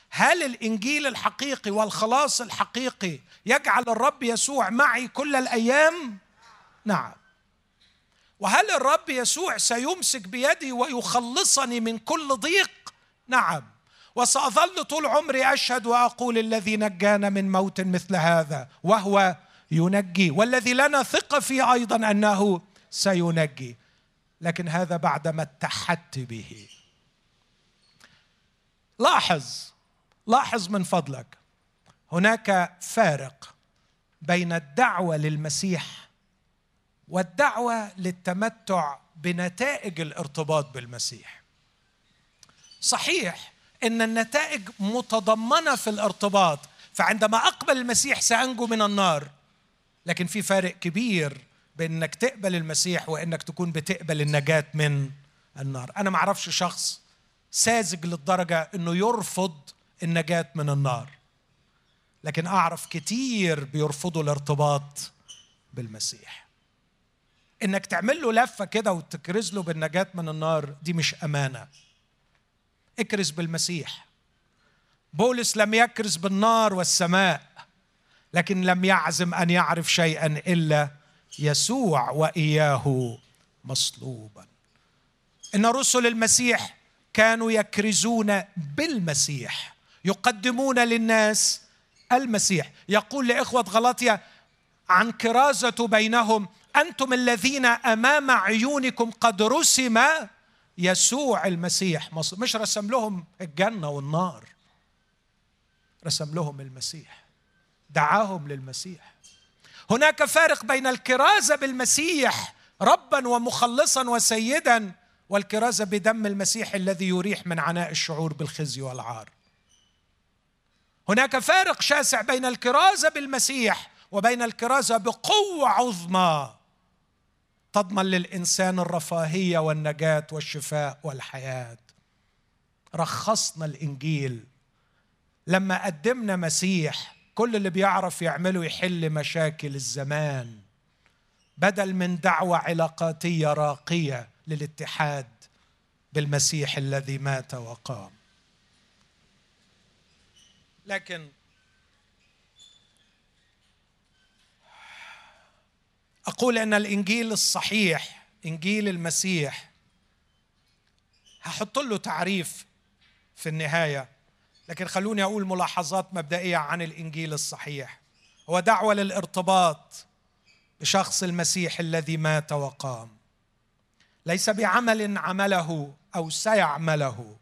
هل الإنجيل الحقيقي والخلاص الحقيقي يجعل الرب يسوع معي كل الأيام؟ نعم. وهل الرب يسوع سيمسك بيدي ويخلصني من كل ضيق؟ نعم. وسأظل طول عمري أشهد وأقول الذي نجانا من موت مثل هذا وهو ينجي. والذي لنا ثقة فيه أيضا أنه سينجي. لكن هذا بعدما اتحدت به. لاحظ لاحظ من فضلك. هناك فارق بين الدعوة للمسيح والدعوة للتمتع بنتائج الارتباط بالمسيح. صحيح إن النتائج متضمنة في الارتباط فعندما أقبل المسيح سأنجو من النار لكن في فارق كبير بإنك تقبل المسيح وإنك تكون بتقبل النجاة من النار. أنا ما أعرفش شخص ساذج للدرجة إنه يرفض النجاة من النار لكن أعرف كتير بيرفضوا الارتباط بالمسيح. إنك تعمل له لفة كده وتكرز له بالنجاة من النار دي مش أمانة. اكرز بالمسيح. بولس لم يكرز بالنار والسماء لكن لم يعزم أن يعرف شيئا إلا يسوع وإياه مصلوبا. إن رسل المسيح كانوا يكرزون بالمسيح يقدمون للناس المسيح. يقول لإخوة غلطيا عن كرازة بينهم أنتم الذين أمام عيونكم قد رسم يسوع المسيح. مش رسم لهم الجنة والنار رسم لهم المسيح. دعاهم للمسيح. هناك فارق بين الكرازة بالمسيح ربا ومخلصا وسيدا والكرازة بدم المسيح الذي يريح من عناء الشعور بالخزي والعار. هناك فارق شاسع بين الكرازة بالمسيح وبين الكرازة بقوة عظمى تضمن للإنسان الرفاهية والنجاة والشفاء والحياة. رخصنا الإنجيل. لما قدمنا مسيح كل اللي بيعرف يعمله يحل مشاكل الزمان بدل من دعوة علاقاتية راقية للاتحاد بالمسيح الذي مات وقام. لكن أقول أن الإنجيل الصحيح إنجيل المسيح هحط له تعريف في النهاية. لكن خلوني أقول ملاحظات مبدئية عن الإنجيل الصحيح. هو دعوة للارتباط بشخص المسيح الذي مات وقام. ليس بعمل عمله أو سيعمله.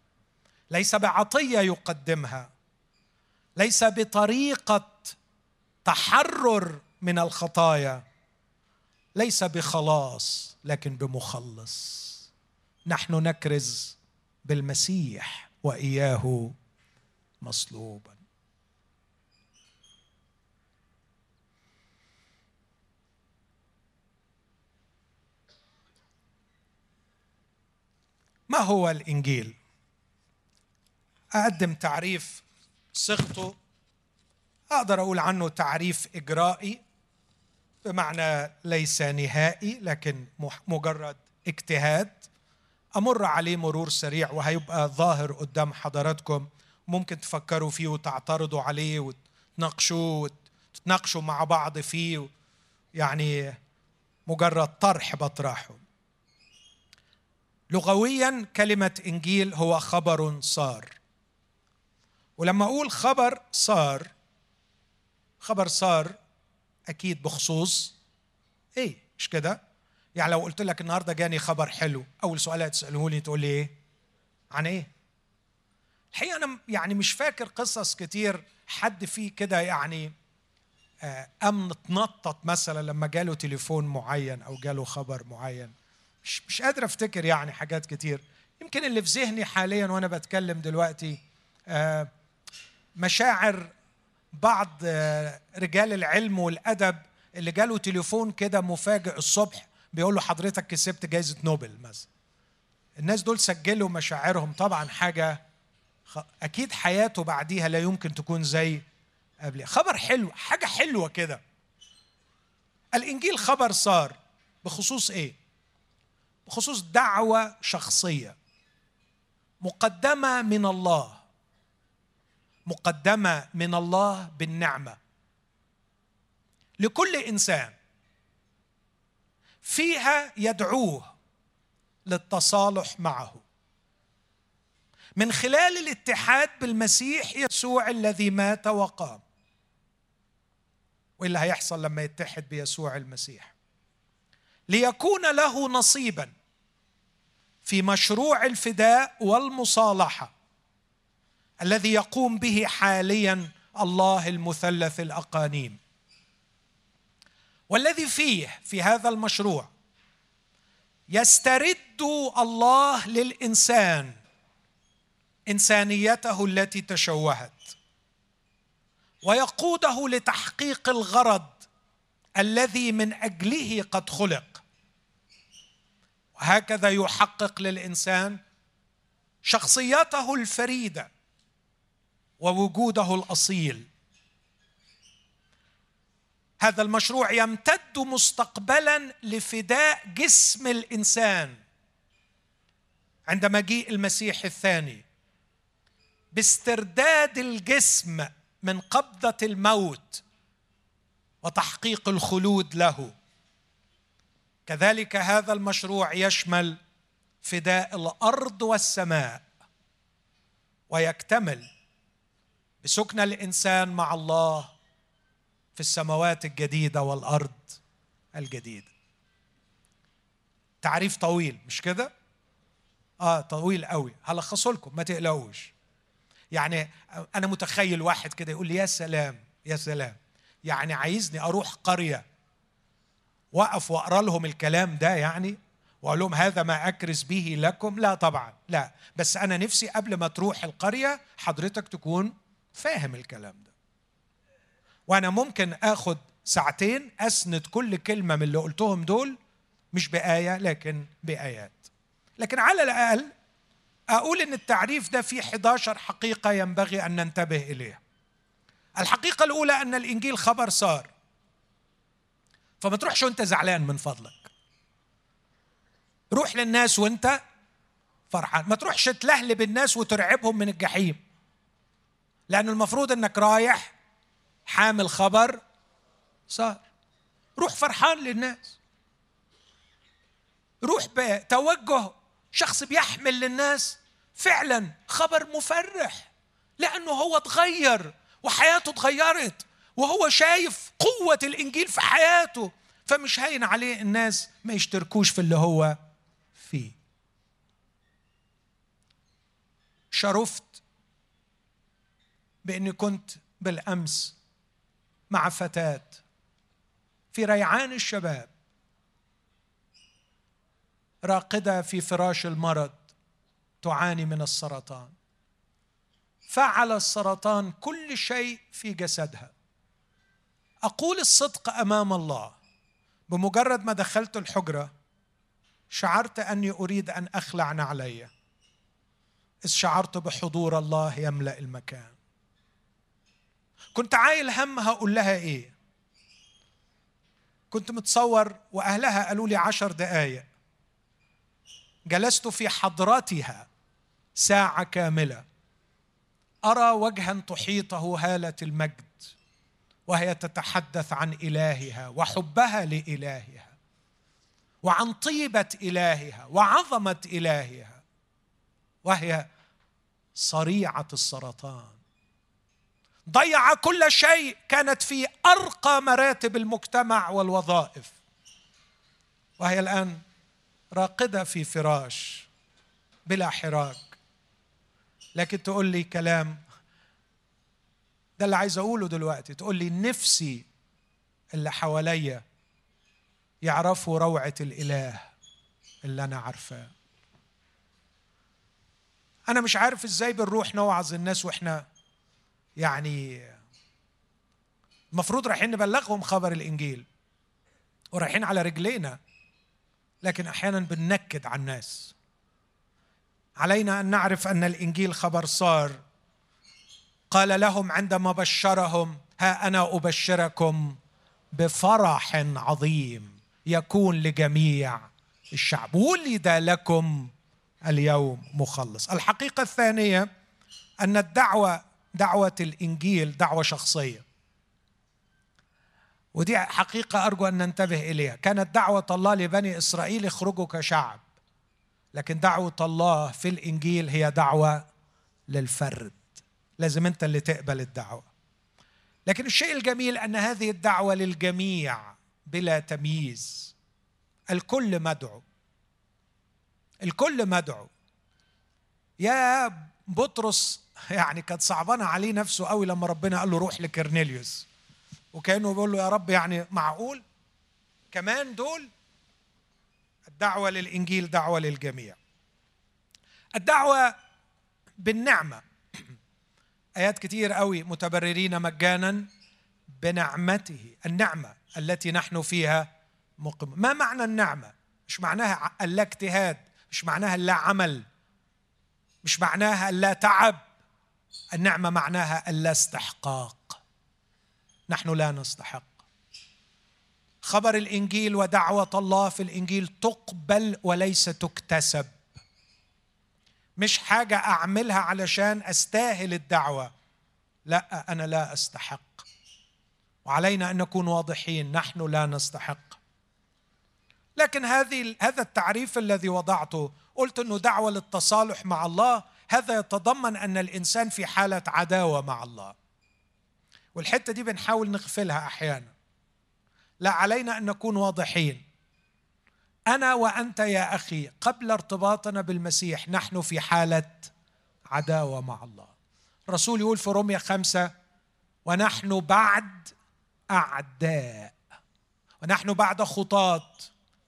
ليس بعطية يقدمها. ليس بطريقة تحرر من الخطايا. ليس بخلاص لكن بمخلص. نحن نكرز بالمسيح وإياه. مصلوبا. ما هو الإنجيل؟ أقدم تعريف صيغته. أقدر أقول عنه تعريف إجرائي بمعنى ليس نهائي لكن مجرد اجتهاد. أمر عليه مرور سريع وهيبقى ظاهر قدام حضراتكم. ممكن تفكروا فيه وتعترضوا عليه وتناقشوه وتتناقشوا مع بعض فيه يعني مجرد طرح بطرحه لغويا كلمة إنجيل هو خبر صار ولما أقول خبر صار خبر صار أكيد بخصوص إيه مش كده؟ يعني لو قلت لك النهارده جاني خبر حلو أول سؤال هتسأله لي تقول لي إيه؟ عن إيه؟ الحقيقة أنا يعني مش فاكر قصص كتير حد فيه كده يعني آه، أمن تنطط مثلا لما جاله تليفون معين أو جاله خبر معين. مش مش قادر أفتكر يعني حاجات كتير. يمكن اللي في ذهني حاليا وأنا بتكلم دلوقتي آه، مشاعر بعض آه، رجال العلم والأدب اللي جاله تليفون كده مفاجئ الصبح بيقول له حضرتك كسبت جائزه نوبل مثلا. الناس دول سجلوا مشاعرهم. طبعا حاجة أكيد حياته بعديها لا يمكن تكون زي قبل خبر حلو حاجة حلوة كده. الإنجيل خبر صار بخصوص إيه؟ بخصوص دعوة شخصية. مقدمة من الله. مقدمة من الله بالنعمة. لكل إنسان فيها يدعوه للتصالح معه. من خلال الاتحاد بالمسيح يسوع الذي مات وقام. اللي هيحصل لما يتحد بيسوع المسيح؟ ليكون له نصيبا في مشروع الفداء والمصالحة الذي يقوم به حاليا الله المثلث الأقانيم. والذي فيه في هذا المشروع يسترد الله للإنسان إنسانيته التي تشوهت ويقوده لتحقيق الغرض الذي من أجله قد خلق. وهكذا يحقق للإنسان شخصيته الفريدة ووجوده الأصيل. هذا المشروع يمتد مستقبلا لفداء جسم الإنسان عند مجيء المسيح الثاني. باسترداد الجسم من قبضة الموت وتحقيق الخلود له. كذلك هذا المشروع يشمل فداء الأرض والسماء ويكتمل بسكن الإنسان مع الله في السماوات الجديدة والأرض الجديدة. تعريف طويل مش كده؟ آه طويل قوي. هلخصه لكم ما تقلقوش. يعني أنا متخيل واحد كده يقول لي يا سلام يا سلام. يعني عايزني أروح قرية وأقف وأقرأ لهم الكلام ده يعني؟ وأقول لهم هذا ما اكرز به لكم؟ لا طبعا لا. بس أنا نفسي قبل ما تروح القرية حضرتك تكون فاهم الكلام ده. وأنا ممكن آخد ساعتين أسند كل كلمة من اللي قلتهم دول مش بآية لكن بآيات. لكن على الأقل أقول إن التعريف ده فيه 11 حقيقة ينبغي أن ننتبه إليها. الحقيقة الأولى أن الإنجيل خبر صار. فما تروحش وأنت زعلان من فضلك. روح للناس وأنت فرحان. ما تروحش تلهلب الناس وترعبهم من الجحيم. لأن المفروض أنك رايح حامل خبر صار. روح فرحان للناس. روح بتوجه شخص بيحمل للناس فعلا خبر مفرح لأنه هو اتغير وحياته اتغيرت وهو شايف قوة الإنجيل في حياته فمش هين عليه الناس ما يشتركوش في اللي هو فيه. شرفت بإني كنت بالأمس مع فتاة في ريعان الشباب. راقدة في فراش المرض تعاني من السرطان. فعل السرطان كل شيء في جسدها. أقول الصدق أمام الله. بمجرد ما دخلت الحجرة شعرت أني أريد أن أخلع نعلي. إذ شعرت بحضور الله يملأ المكان. كنت عايل هم هقول لها إيه؟ كنت متصور وأهلها قالوا لي عشر دقايق. جلست في حضرتها ساعة كاملة. أرى وجها تحيطه هالة المجد وهي تتحدث عن إلهها وحبها لإلهها وعن طيبة إلهها وعظمة إلهها وهي صريعة السرطان. ضيع كل شيء كانت في أرقى مراتب المجتمع والوظائف وهي الآن راقدة في فراش بلا حراك. لكن تقول لي كلام ده اللي عايز أقوله دلوقتي تقول لي نفسي اللي حواليا يعرفوا روعة الإله اللي أنا عارفاه. أنا مش عارف إزاي بنروح نوعظ الناس وإحنا يعني المفروض رايحين نبلغهم خبر الإنجيل ورايحين على رجلينا. لكن أحيانا بننكد على الناس. علينا أن نعرف أن الإنجيل خبر صار. قال لهم عندما بشرهم ها أنا أبشركم بفرح عظيم يكون لجميع الشعب. ولد لكم اليوم مخلص. الحقيقة الثانية أن الدعوة دعوة الإنجيل دعوة شخصية. ودي حقيقة أرجو أن ننتبه إليها. كانت دعوة الله لبني إسرائيل اخرجوا كشعب. لكن دعوة الله في الإنجيل هي دعوة للفرد. لازم أنت اللي تقبل الدعوة. لكن الشيء الجميل أن هذه الدعوة للجميع بلا تمييز. الكل مدعو. الكل مدعو. يا بطرس يعني كانت صعبانة عليه نفسه قوي لما ربنا قال له روح لكرنيليوس. وكانه بيقول له يا رب يعني معقول؟ كمان دول الدعوة للإنجيل دعوة للجميع. الدعوة بالنعمة. آيات كتير قوي متبررين مجانا بنعمته النعمة التي نحن فيها مقيم. ما معنى النعمة؟ مش معناها اللا اجتهاد مش معناها لا عمل مش معناها لا تعب. النعمة معناها اللا استحقاق. نحن لا نستحق. خبر الإنجيل ودعوة الله في الإنجيل تقبل وليس تكتسب. مش حاجة أعملها علشان أستاهل الدعوة. لا أنا لا أستحق. وعلينا أن نكون واضحين نحن لا نستحق. لكن هذه هذا التعريف الذي وضعته قلت إنه دعوة للتصالح مع الله هذا يتضمن أن الإنسان في حالة عداوة مع الله. والحتة دي بنحاول نغفلها أحيانا. لا علينا أن نكون واضحين. أنا وأنت يا أخي قبل ارتباطنا بالمسيح نحن في حالة عداوة مع الله. الرسول يقول في روميا خمسة ونحن بعد أعداء ونحن بعد خطاة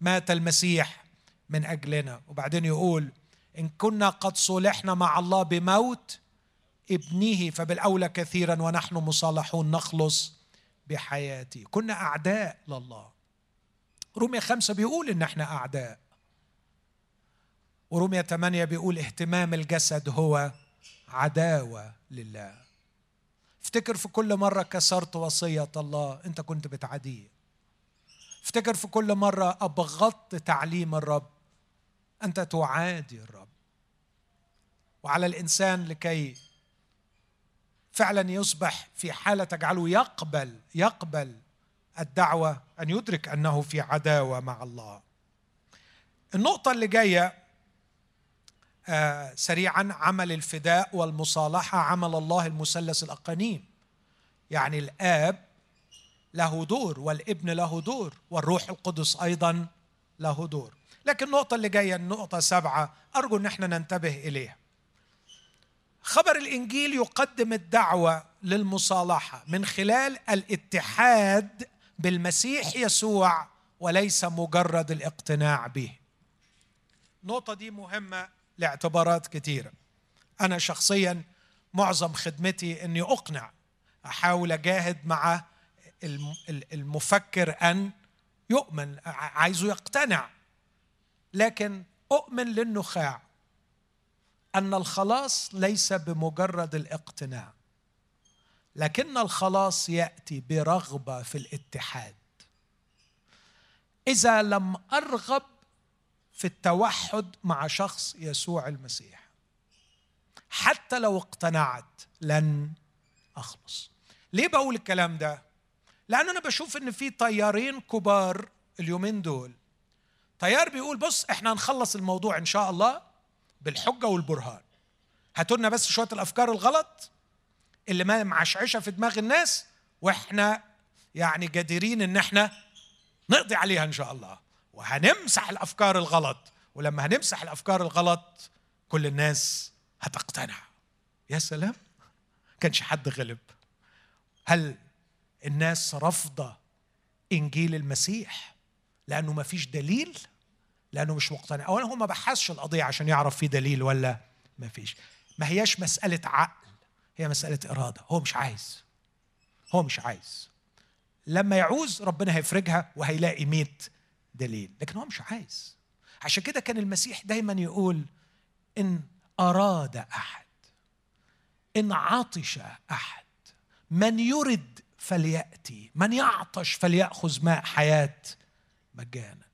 مات المسيح من أجلنا. وبعدين يقول إن كنا قد صلحنا مع الله بموت ابنه فبالأولى كثيرا ونحن مصالحون نخلص بحياته كنا أعداء لله. رومية خمسة بيقول إن إحنا أعداء. ورومية ثمانية بيقول اهتمام الجسد هو عداوة لله. افتكر في كل مرة كسرت وصية الله أنت كنت بتعاديه افتكر في كل مرة أبغضت تعليم الرب أنت تعادي الرب. وعلى الإنسان لكي فعلا يصبح في حالة تجعله يقبل يقبل الدعوة أن يدرك أنه في عداوة مع الله. النقطة اللي جاية آه سريعا عمل الفداء والمصالحة عمل الله المثلث الأقانيم. يعني الآب له دور والابن له دور والروح القدس أيضا له دور. لكن النقطة اللي جاية النقطة سبعة أرجو أن إحنا ننتبه إليها. خبر الإنجيل يقدم الدعوة للمصالحة من خلال الاتحاد بالمسيح يسوع وليس مجرد الاقتناع به. النقطة دي مهمة لاعتبارات كثيرة أنا شخصيا معظم خدمتي أني أقنع أحاول أجاهد مع المفكر أن يؤمن عايزه يقتنع لكن أؤمن للنخاع. أن الخلاص ليس بمجرد الاقتناع لكن الخلاص يأتي برغبة في الاتحاد. إذا لم أرغب في التوحد مع شخص يسوع المسيح حتى لو اقتنعت لن أخلص. ليه بقول الكلام ده؟ لأن أنا بشوف إن في طيارين كبار اليومين دول. طيار بيقول بص إحنا هنخلص الموضوع إن شاء الله بالحجة والبرهان. هاتوا لنا بس شوية الأفكار الغلط اللي ما معشعشة في دماغ الناس وإحنا يعني جديرين إن إحنا نقضي عليها إن شاء الله. وهنمسح الأفكار الغلط. ولما هنمسح الأفكار الغلط كل الناس هتقتنع. يا سلام. كانش حد غلب. هل الناس رافضه إنجيل المسيح لأنه ما فيش دليل؟ لأنه مش مقتنع. اولا هو ما بحثش القضية عشان يعرف في دليل ولا ما فيش. ما هياش مسألة عقل هي مسألة إرادة. هو مش عايز. هو مش عايز. لما يعوز ربنا هيفرجها وهيلاقي ميت دليل لكن هو مش عايز. عشان كده كان المسيح دايما يقول إن أراد أحد إن عطش أحد. من يرد فليأتي من يعطش فليأخذ ماء حياة مجانا.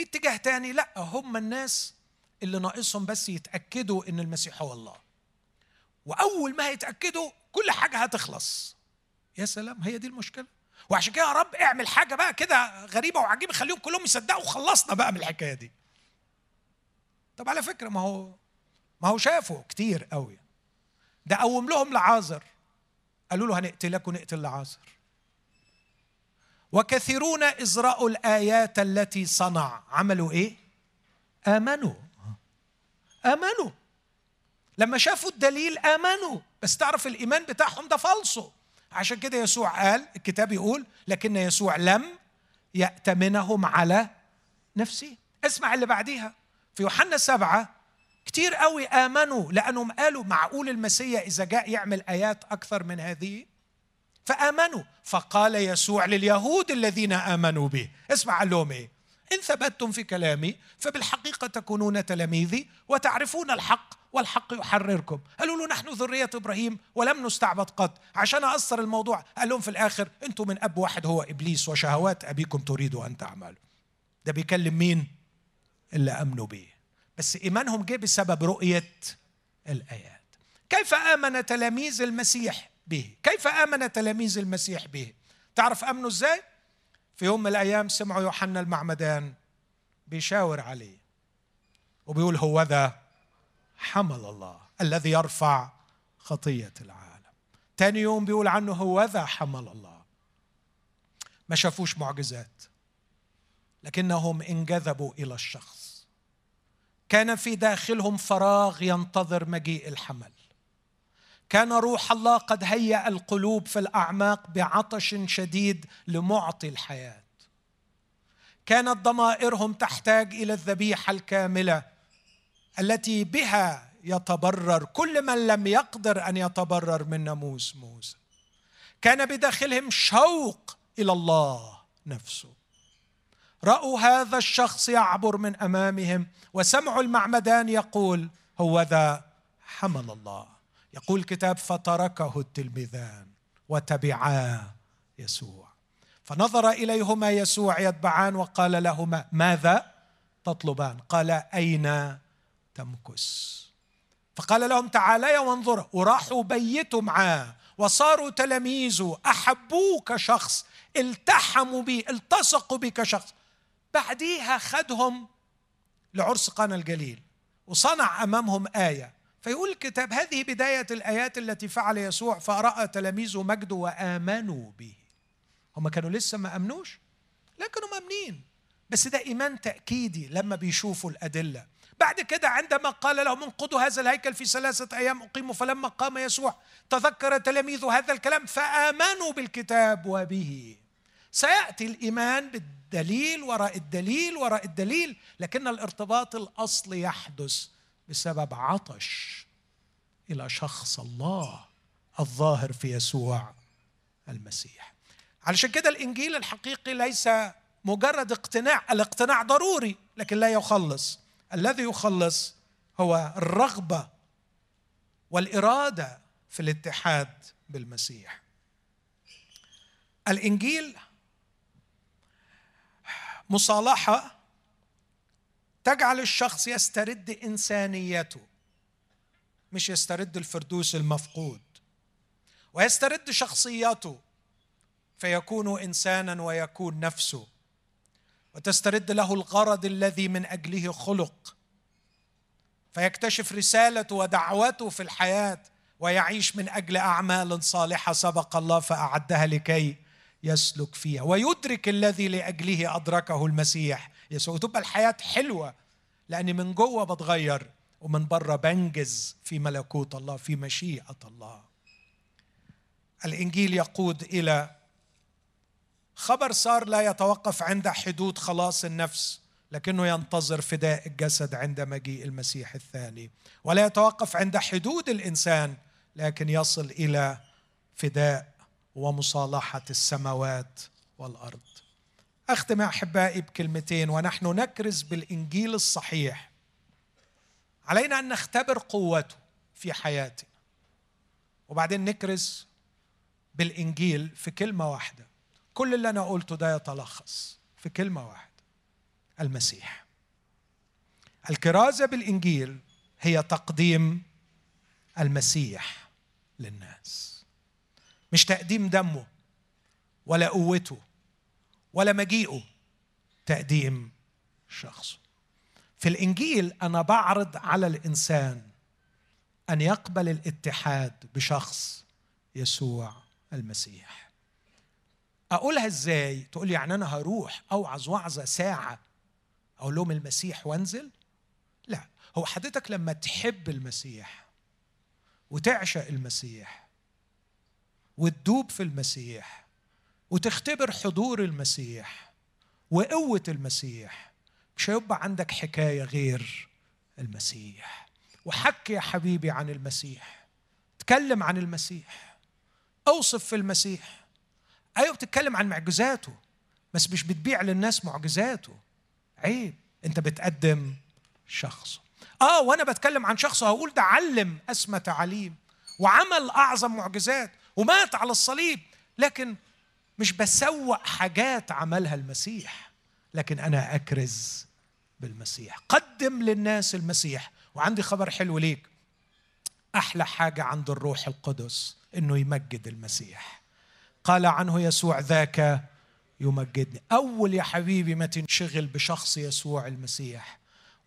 في اتجاه تاني لا هم الناس اللي ناقصهم بس يتأكدوا إن المسيح هو الله. وأول ما هيتأكدوا كل حاجة هتخلص. يا سلام هي دي المشكلة. وعشان كده يا رب اعمل حاجة بقى كده غريبة وعجيبة خليهم كلهم يصدقوا وخلصنا بقى من الحكاية دي. طب على فكرة ما هو ما هو شافوا كتير قوي. ده قوم لهم لعازر. قالوا له هنقتلك ونقتل لعازر. وكثيرون ازرأوا الآيات التي صنع. عملوا إيه؟ آمنوا. آمنوا. لما شافوا الدليل آمنوا. بس تعرف الإيمان بتاعهم ده فالصو. عشان كده يسوع قال الكتاب يقول لكن يسوع لم يأتمنهم على نفسه. اسمع اللي بعديها. في يوحنا سبعة كتير قوي آمنوا لأنهم قالوا معقول المسيح إذا جاء يعمل آيات أكثر من هذه؟ فآمنوا. فقال يسوع لليهود الذين آمنوا به اسمع قال لهم إيه إن ثبتتم في كلامي فبالحقيقة تكونون تلاميذي وتعرفون الحق والحق يحرركم. قالوا له نحن ذرية إبراهيم ولم نستعبد قط. عشان أثر الموضوع قال لهم في الآخر أنتم من أب واحد هو إبليس وشهوات أبيكم تريدوا أن تعملوا. ده بيكلم مين؟ اللي أمنوا به. بس إيمانهم جه بسبب رؤية الآيات. كيف آمن تلاميذ المسيح؟ به. كيف آمن تلاميذ المسيح به؟ تعرف أمنوا إزاي؟ في يوم من الأيام سمعوا يوحنا المعمدان بيشاور عليه وبيقول هو ذا حمل الله الذي يرفع خطية العالم. تاني يوم بيقول عنه هو ذا حمل الله. ما شافوش معجزات لكنهم انجذبوا إلى الشخص. كان في داخلهم فراغ ينتظر مجيء الحمل. كان روح الله قد هيأ القلوب في الأعماق بعطش شديد لمعطي الحياة. كانت ضمائرهم تحتاج إلى الذبيحة الكاملة التي بها يتبرر كل من لم يقدر أن يتبرر من ناموس موسى. كان بداخلهم شوق إلى الله نفسه. رأوا هذا الشخص يعبر من أمامهم وسمعوا المعمدان يقول هو ذا حمل الله. يقول الكتاب فتركه التلميذان وتبعا يسوع. فنظر إليهما يسوع يتبعان وقال لهما ماذا تطلبان؟ قال أين تمكث فقال لهم تعاليا وانظرا وراحوا بيتوا معاه وصاروا تلاميذه احبوه كشخص التحموا به التصقوا به كشخص بعديها خدهم لعرس قانا الجليل وصنع أمامهم آية فيقول الكتاب هذه بداية الآيات التي فعل يسوع فراى تلاميذه مجده وآمنوا به. هم كانوا لسه ما آمنوش؟ لا كانوا مآمنين. بس ده إيمان تأكيدي لما بيشوفوا الأدلة. بعد كده عندما قال لهم انقضوا هذا الهيكل في ثلاثة أيام أقيموا فلما قام يسوع تذكر تلاميذه هذا الكلام فآمنوا بالكتاب وبه. سيأتي الإيمان بالدليل وراء الدليل وراء الدليل لكن الارتباط الأصلي يحدث. بسبب عطش إلى شخص الله الظاهر في يسوع المسيح. علشان كده الإنجيل الحقيقي ليس مجرد اقتناع الاقتناع ضروري لكن لا يخلص. الذي يخلص هو الرغبة والإرادة في الاتحاد بالمسيح. الإنجيل مصالحة تجعل الشخص يسترد إنسانيته مش يسترد الفردوس المفقود. ويسترد شخصيته فيكون انسانا ويكون نفسه. وتسترد له الغرض الذي من أجله خلق. فيكتشف رسالته ودعوته في الحياة ويعيش من أجل أعمال صالحة سبق الله فأعدها لكي يسلك فيها. ويدرك الذي لأجله أدركه المسيح. يسوع. تبقى الحياة حلوة لاني من جوه بتغير ومن بره بنجز في ملكوت الله في مشيئة الله. الإنجيل يقود إلى خبر صار لا يتوقف عند حدود خلاص النفس لكنه ينتظر فداء الجسد عند مجيء المسيح الثاني. ولا يتوقف عند حدود الإنسان لكن يصل إلى فداء ومصالحة السماوات والأرض. أختم أحبائي بكلمتين ونحن نكرز بالإنجيل الصحيح. علينا أن نختبر قوته في حياتنا. وبعدين نكرز بالإنجيل في كلمة واحدة. كل اللي أنا قلته ده يتلخص في كلمة واحدة. المسيح. الكرازة بالإنجيل هي تقديم المسيح للناس. مش تقديم دمه ولا قوته ولا مجيئه. تقديم شخصه في الإنجيل أنا بعرض على الإنسان أن يقبل الاتحاد بشخص يسوع المسيح. أقولها إزاي؟ تقول يعني أنا هروح اوعظ وعظه ساعة أقول لهم المسيح وأنزل؟ لا. هو حضرتك لما تحب المسيح وتعشق المسيح وتدوب في المسيح وتختبر حضور المسيح وقوة المسيح مش هيبقى عندك حكاية غير المسيح. وحكي يا حبيبي عن المسيح تكلم عن المسيح أوصف في المسيح. أيوه بتتكلم عن معجزاته بس مش بتبيع للناس معجزاته. عيب أنت بتقدم شخصه آه وأنا بتكلم عن شخصه هقول ده علم أسمى تعاليم وعمل أعظم معجزات ومات على الصليب لكن مش بسوق حاجات عملها المسيح لكن أنا أكرز بالمسيح. قدم للناس المسيح وعندي خبر حلو ليك. أحلى حاجة عند الروح القدس إنه يمجد المسيح. قال عنه يسوع ذاك يمجدني. أول يا حبيبي ما تنشغل بشخص يسوع المسيح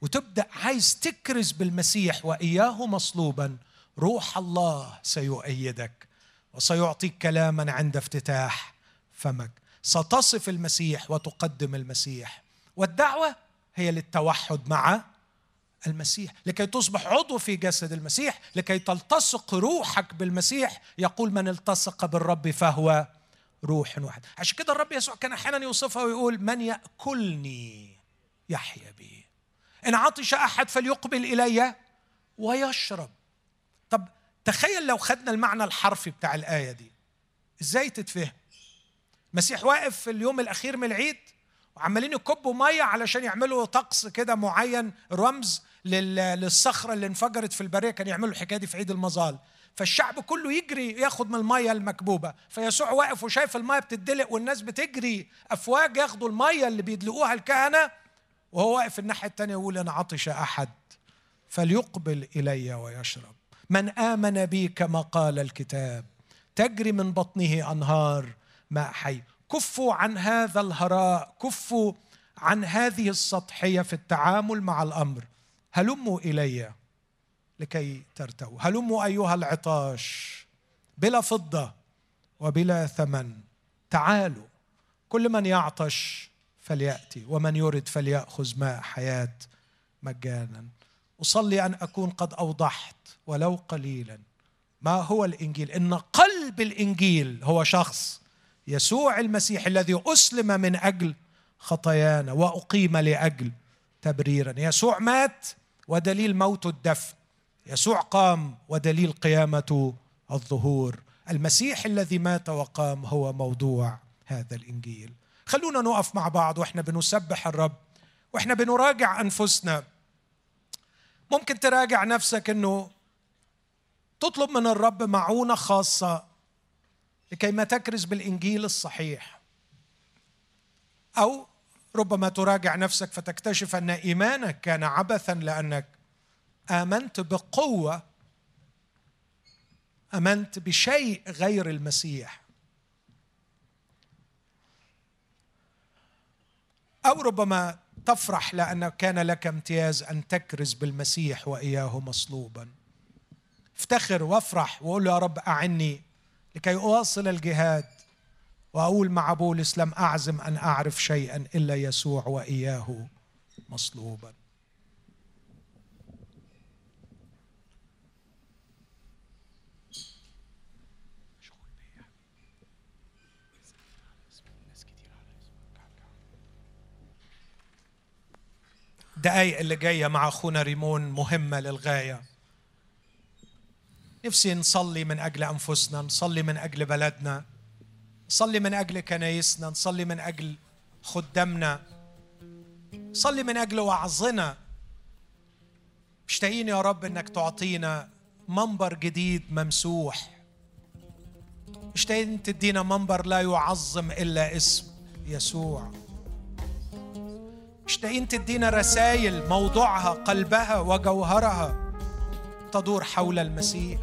وتبدأ عايز تكرز بالمسيح وإياه مصلوبا روح الله سيؤيدك وسيعطيك كلاما عند افتتاح. فمك. ستصف المسيح وتقدم المسيح. والدعوة هي للتوحد مع المسيح. لكي تصبح عضو في جسد المسيح لكي تلتصق روحك بالمسيح يقول من التصق بالرب فهو روح واحد. عشان كده الرب يسوع كان أحيانا يوصفها ويقول من يأكلني يحيا بي. إن عطش أحد فليقبل إلي ويشرب. طب تخيل لو خدنا المعنى الحرفي بتاع الآية دي. إزاي تتفهم؟ مسيح واقف في اليوم الأخير من العيد وعمالين يكبوا مية علشان يعملوا طقس كده معين رمز للصخرة اللي انفجرت في البرية كان يعملوا الحكاية دي في عيد المظال. فالشعب كله يجري ياخد من المية المكبوبة. فيسوع واقف وشايف المية بتدلق والناس بتجري أفواج ياخدوا المية اللي بيدلقوها الكهنة وهو واقف الناحية الثانية يقول أنا عطش أحد فليقبل إلي ويشرب. من آمن بي كما قال الكتاب. تجري من بطنه أنهار ماء حي. كفوا عن هذا الهراء كفوا عن هذه السطحية في التعامل مع الأمر. هلموا إلي لكي ترتووا. هلموا أيها العطاش بلا فضة وبلا ثمن. تعالوا كل من يعطش فليأتي ومن يرد فليأخذ ماء حياة مجانا. أصلي أن أكون قد أوضحت ولو قليلا ما هو الإنجيل. إن قلب الإنجيل هو شخص يسوع المسيح الذي أسلم من أجل خطايانا وأقيم لأجل تبريرا يسوع مات ودليل موته الدفن. يسوع قام ودليل قيامته الظهور. المسيح الذي مات وقام هو موضوع هذا الإنجيل. خلونا نقف مع بعض وإحنا بنسبح الرب وإحنا بنراجع أنفسنا. ممكن تراجع نفسك إنه تطلب من الرب معونة خاصة لكي ما تكرز بالإنجيل الصحيح. أو ربما تراجع نفسك فتكتشف أن إيمانك كان عبثا لأنك آمنت بقوة آمنت بشيء غير المسيح. أو ربما تفرح لأن كان لك امتياز أن تكرز بالمسيح وإياه مصلوبا. افتخر وافرح وقول يا رب أعني لكي أواصل الجهاد وأقول مع بولس لم أعزم أن أعرف شيئا إلا يسوع وإياه مصلوبا. الدقايق اللي جاية مع أخونا ريمون مهمة للغاية. نفسي نصلي من أجل أنفسنا نصلي من أجل بلدنا نصلي من أجل كنايسنا نصلي من أجل خدامنا نصلي من أجل وعظنا. مشتاقين يا رب إنك تعطينا منبر جديد ممسوح. مشتاقين تدينا منبر لا يعظم إلا اسم يسوع. مشتاقين تدينا رسائل موضوعها قلبها وجوهرها. تدور حول المسيح.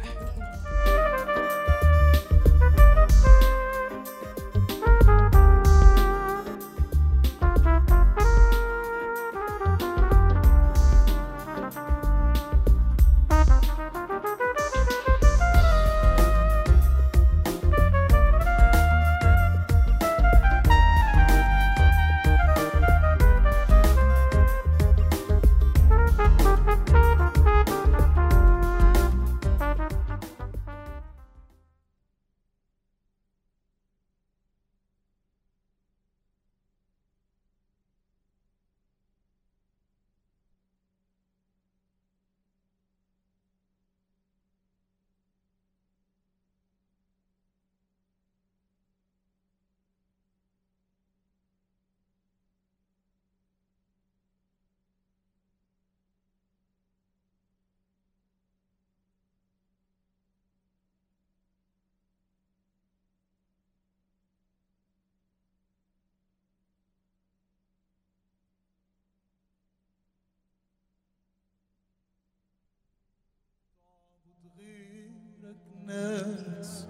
ناس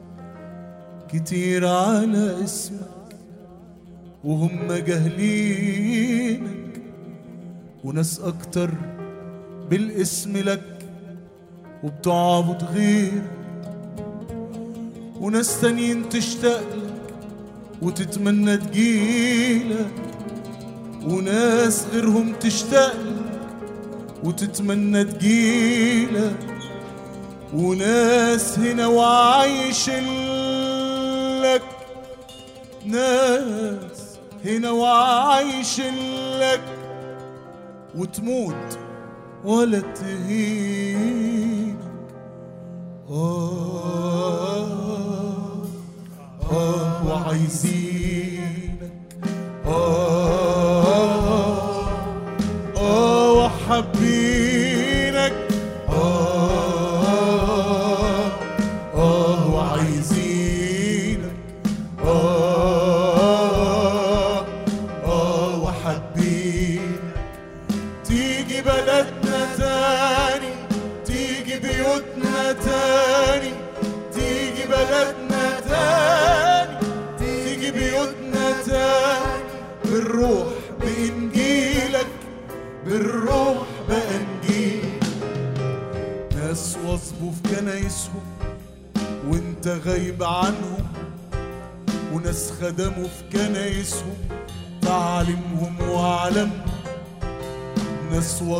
كتير على اسمك وهم جاهلينك. وناس أكتر بالاسم لك وبتعبد غير وناس تانيين تشتاق لك وتتمنى تجيلك. وناس غيرهم تشتاق لك وتتمنى تجيلك. وناس هنا وعايش لك. ناس هنا وعايش لك. وتموت ولا تهينك. آه آه وعايزينك. آه آه وحابينك.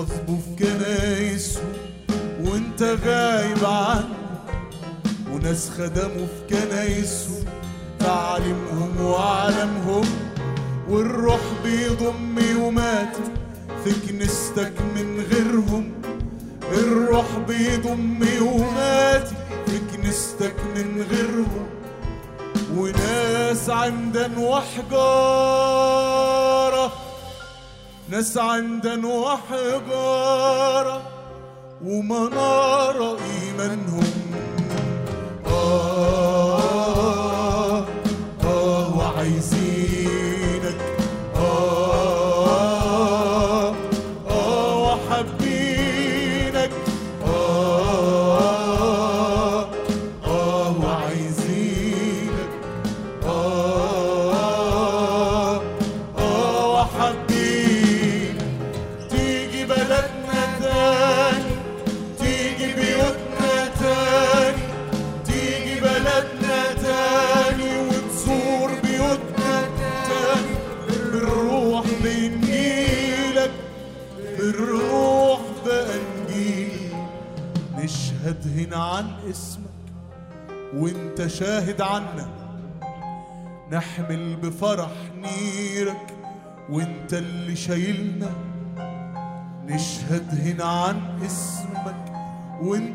واظبوا في كنايسهم وانت غايب عنهم وناس خدموا في كنايسهم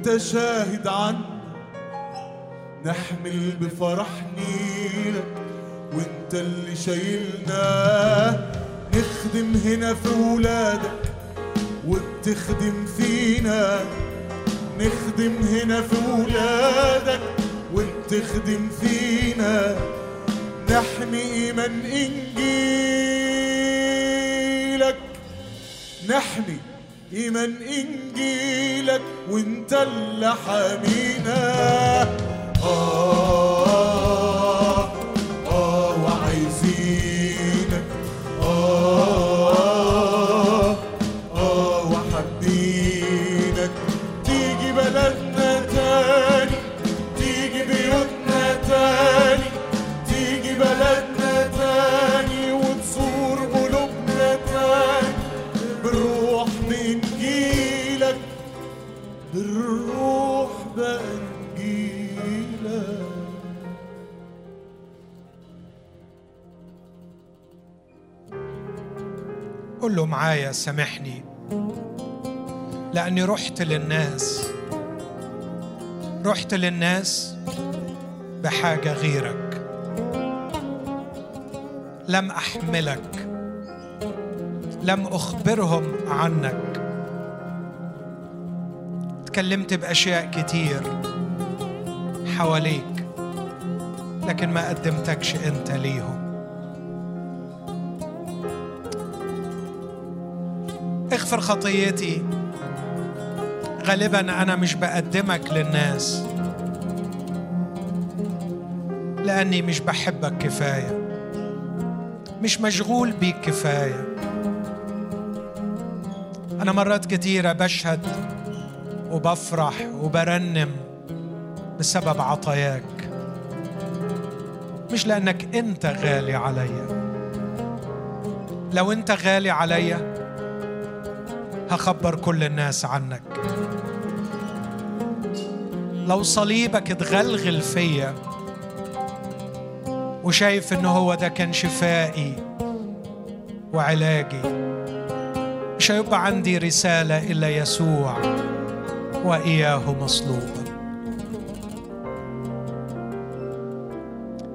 وانت شاهد عنا نحمل بفرح نيرك وانت اللي شايلنا نخدم هنا في ولادك وبتخدم فينا. نخدم هنا في ولادك وبتخدم فينا. نحمي إيمان إنجيلك. نحمي إيمان إنجيلك وانت اللي حامينا آه. له معايا سامحني لأني رحت للناس رحت للناس بحاجة غيرك. لم أحملك لم أخبرهم عنك. تكلمت بأشياء كتير حواليك لكن ما قدمتكش أنت ليهم. اغفر خطيتي. غالبا أنا مش بقدمك للناس. لأني مش بحبك كفاية. مش مشغول بيك كفاية. أنا مرات كتيرة بشهد وبفرح وبرنم بسبب عطاياك. مش لأنك أنت غالي عليا. لو أنت غالي عليا هخبر كل الناس عنك. لو صليبك اتغلغل فيا وشايف انه هو ده كان شفائي وعلاجي مش هيبقى عندي رسالة إلا يسوع وإياه مصلوبا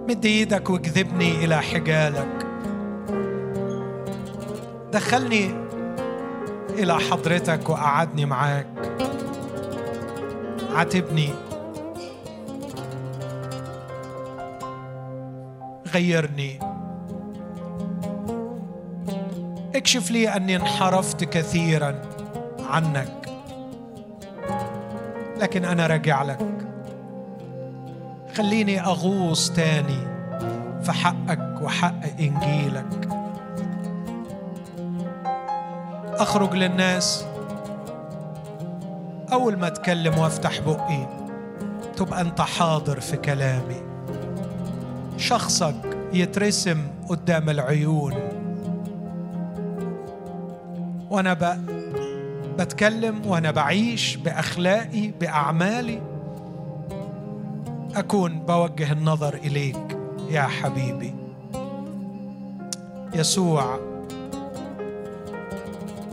مد إيدك واجذبني إلى حجالك. دخلني إلى حضرتك وقعدني معاك. عاتبني غيرني. اكشف لي أني انحرفت كثيرا عنك. لكن أنا راجع لك. خليني أغوص تاني في حقك وحق إنجيلك. أخرج للناس. أول ما أتكلم وأفتح بقي تبقى أنت حاضر في كلامي. شخصك يترسم قدام العيون. وأنا ب... بتكلم وأنا بعيش باخلاقي بأعمالي. أكون بوجه النظر إليك يا حبيبي. يسوع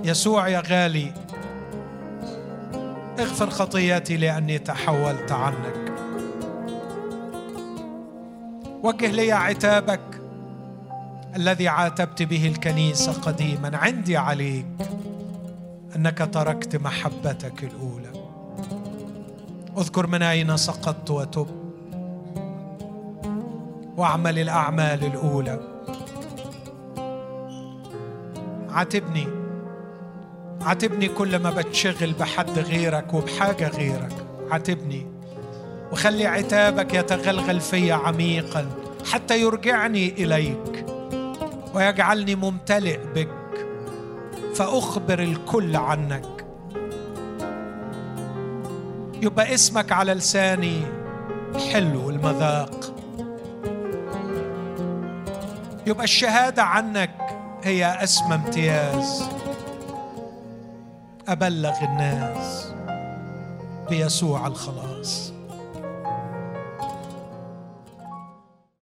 يسوع يا غالي اغفر خطياتي لأني تحولت عنك. وجه لي عتابك الذي عاتبت به الكنيسة قديما. عندي عليك أنك تركت محبتك الأولى. اذكر من أين سقطت وتب. واعمل الأعمال الأولى. عاتبني. عاتبني كل ما بتشغل بحد غيرك وبحاجة غيرك. عاتبني. وخلي عتابك يتغلغل في عميقا حتى يرجعني إليك ويجعلني ممتلئ بك. فأخبر الكل عنك. يبقى اسمك على لساني حلو المذاق. يبقى الشهادة عنك هي أسمى امتياز. أبلغ الناس بيسوع الخلاص.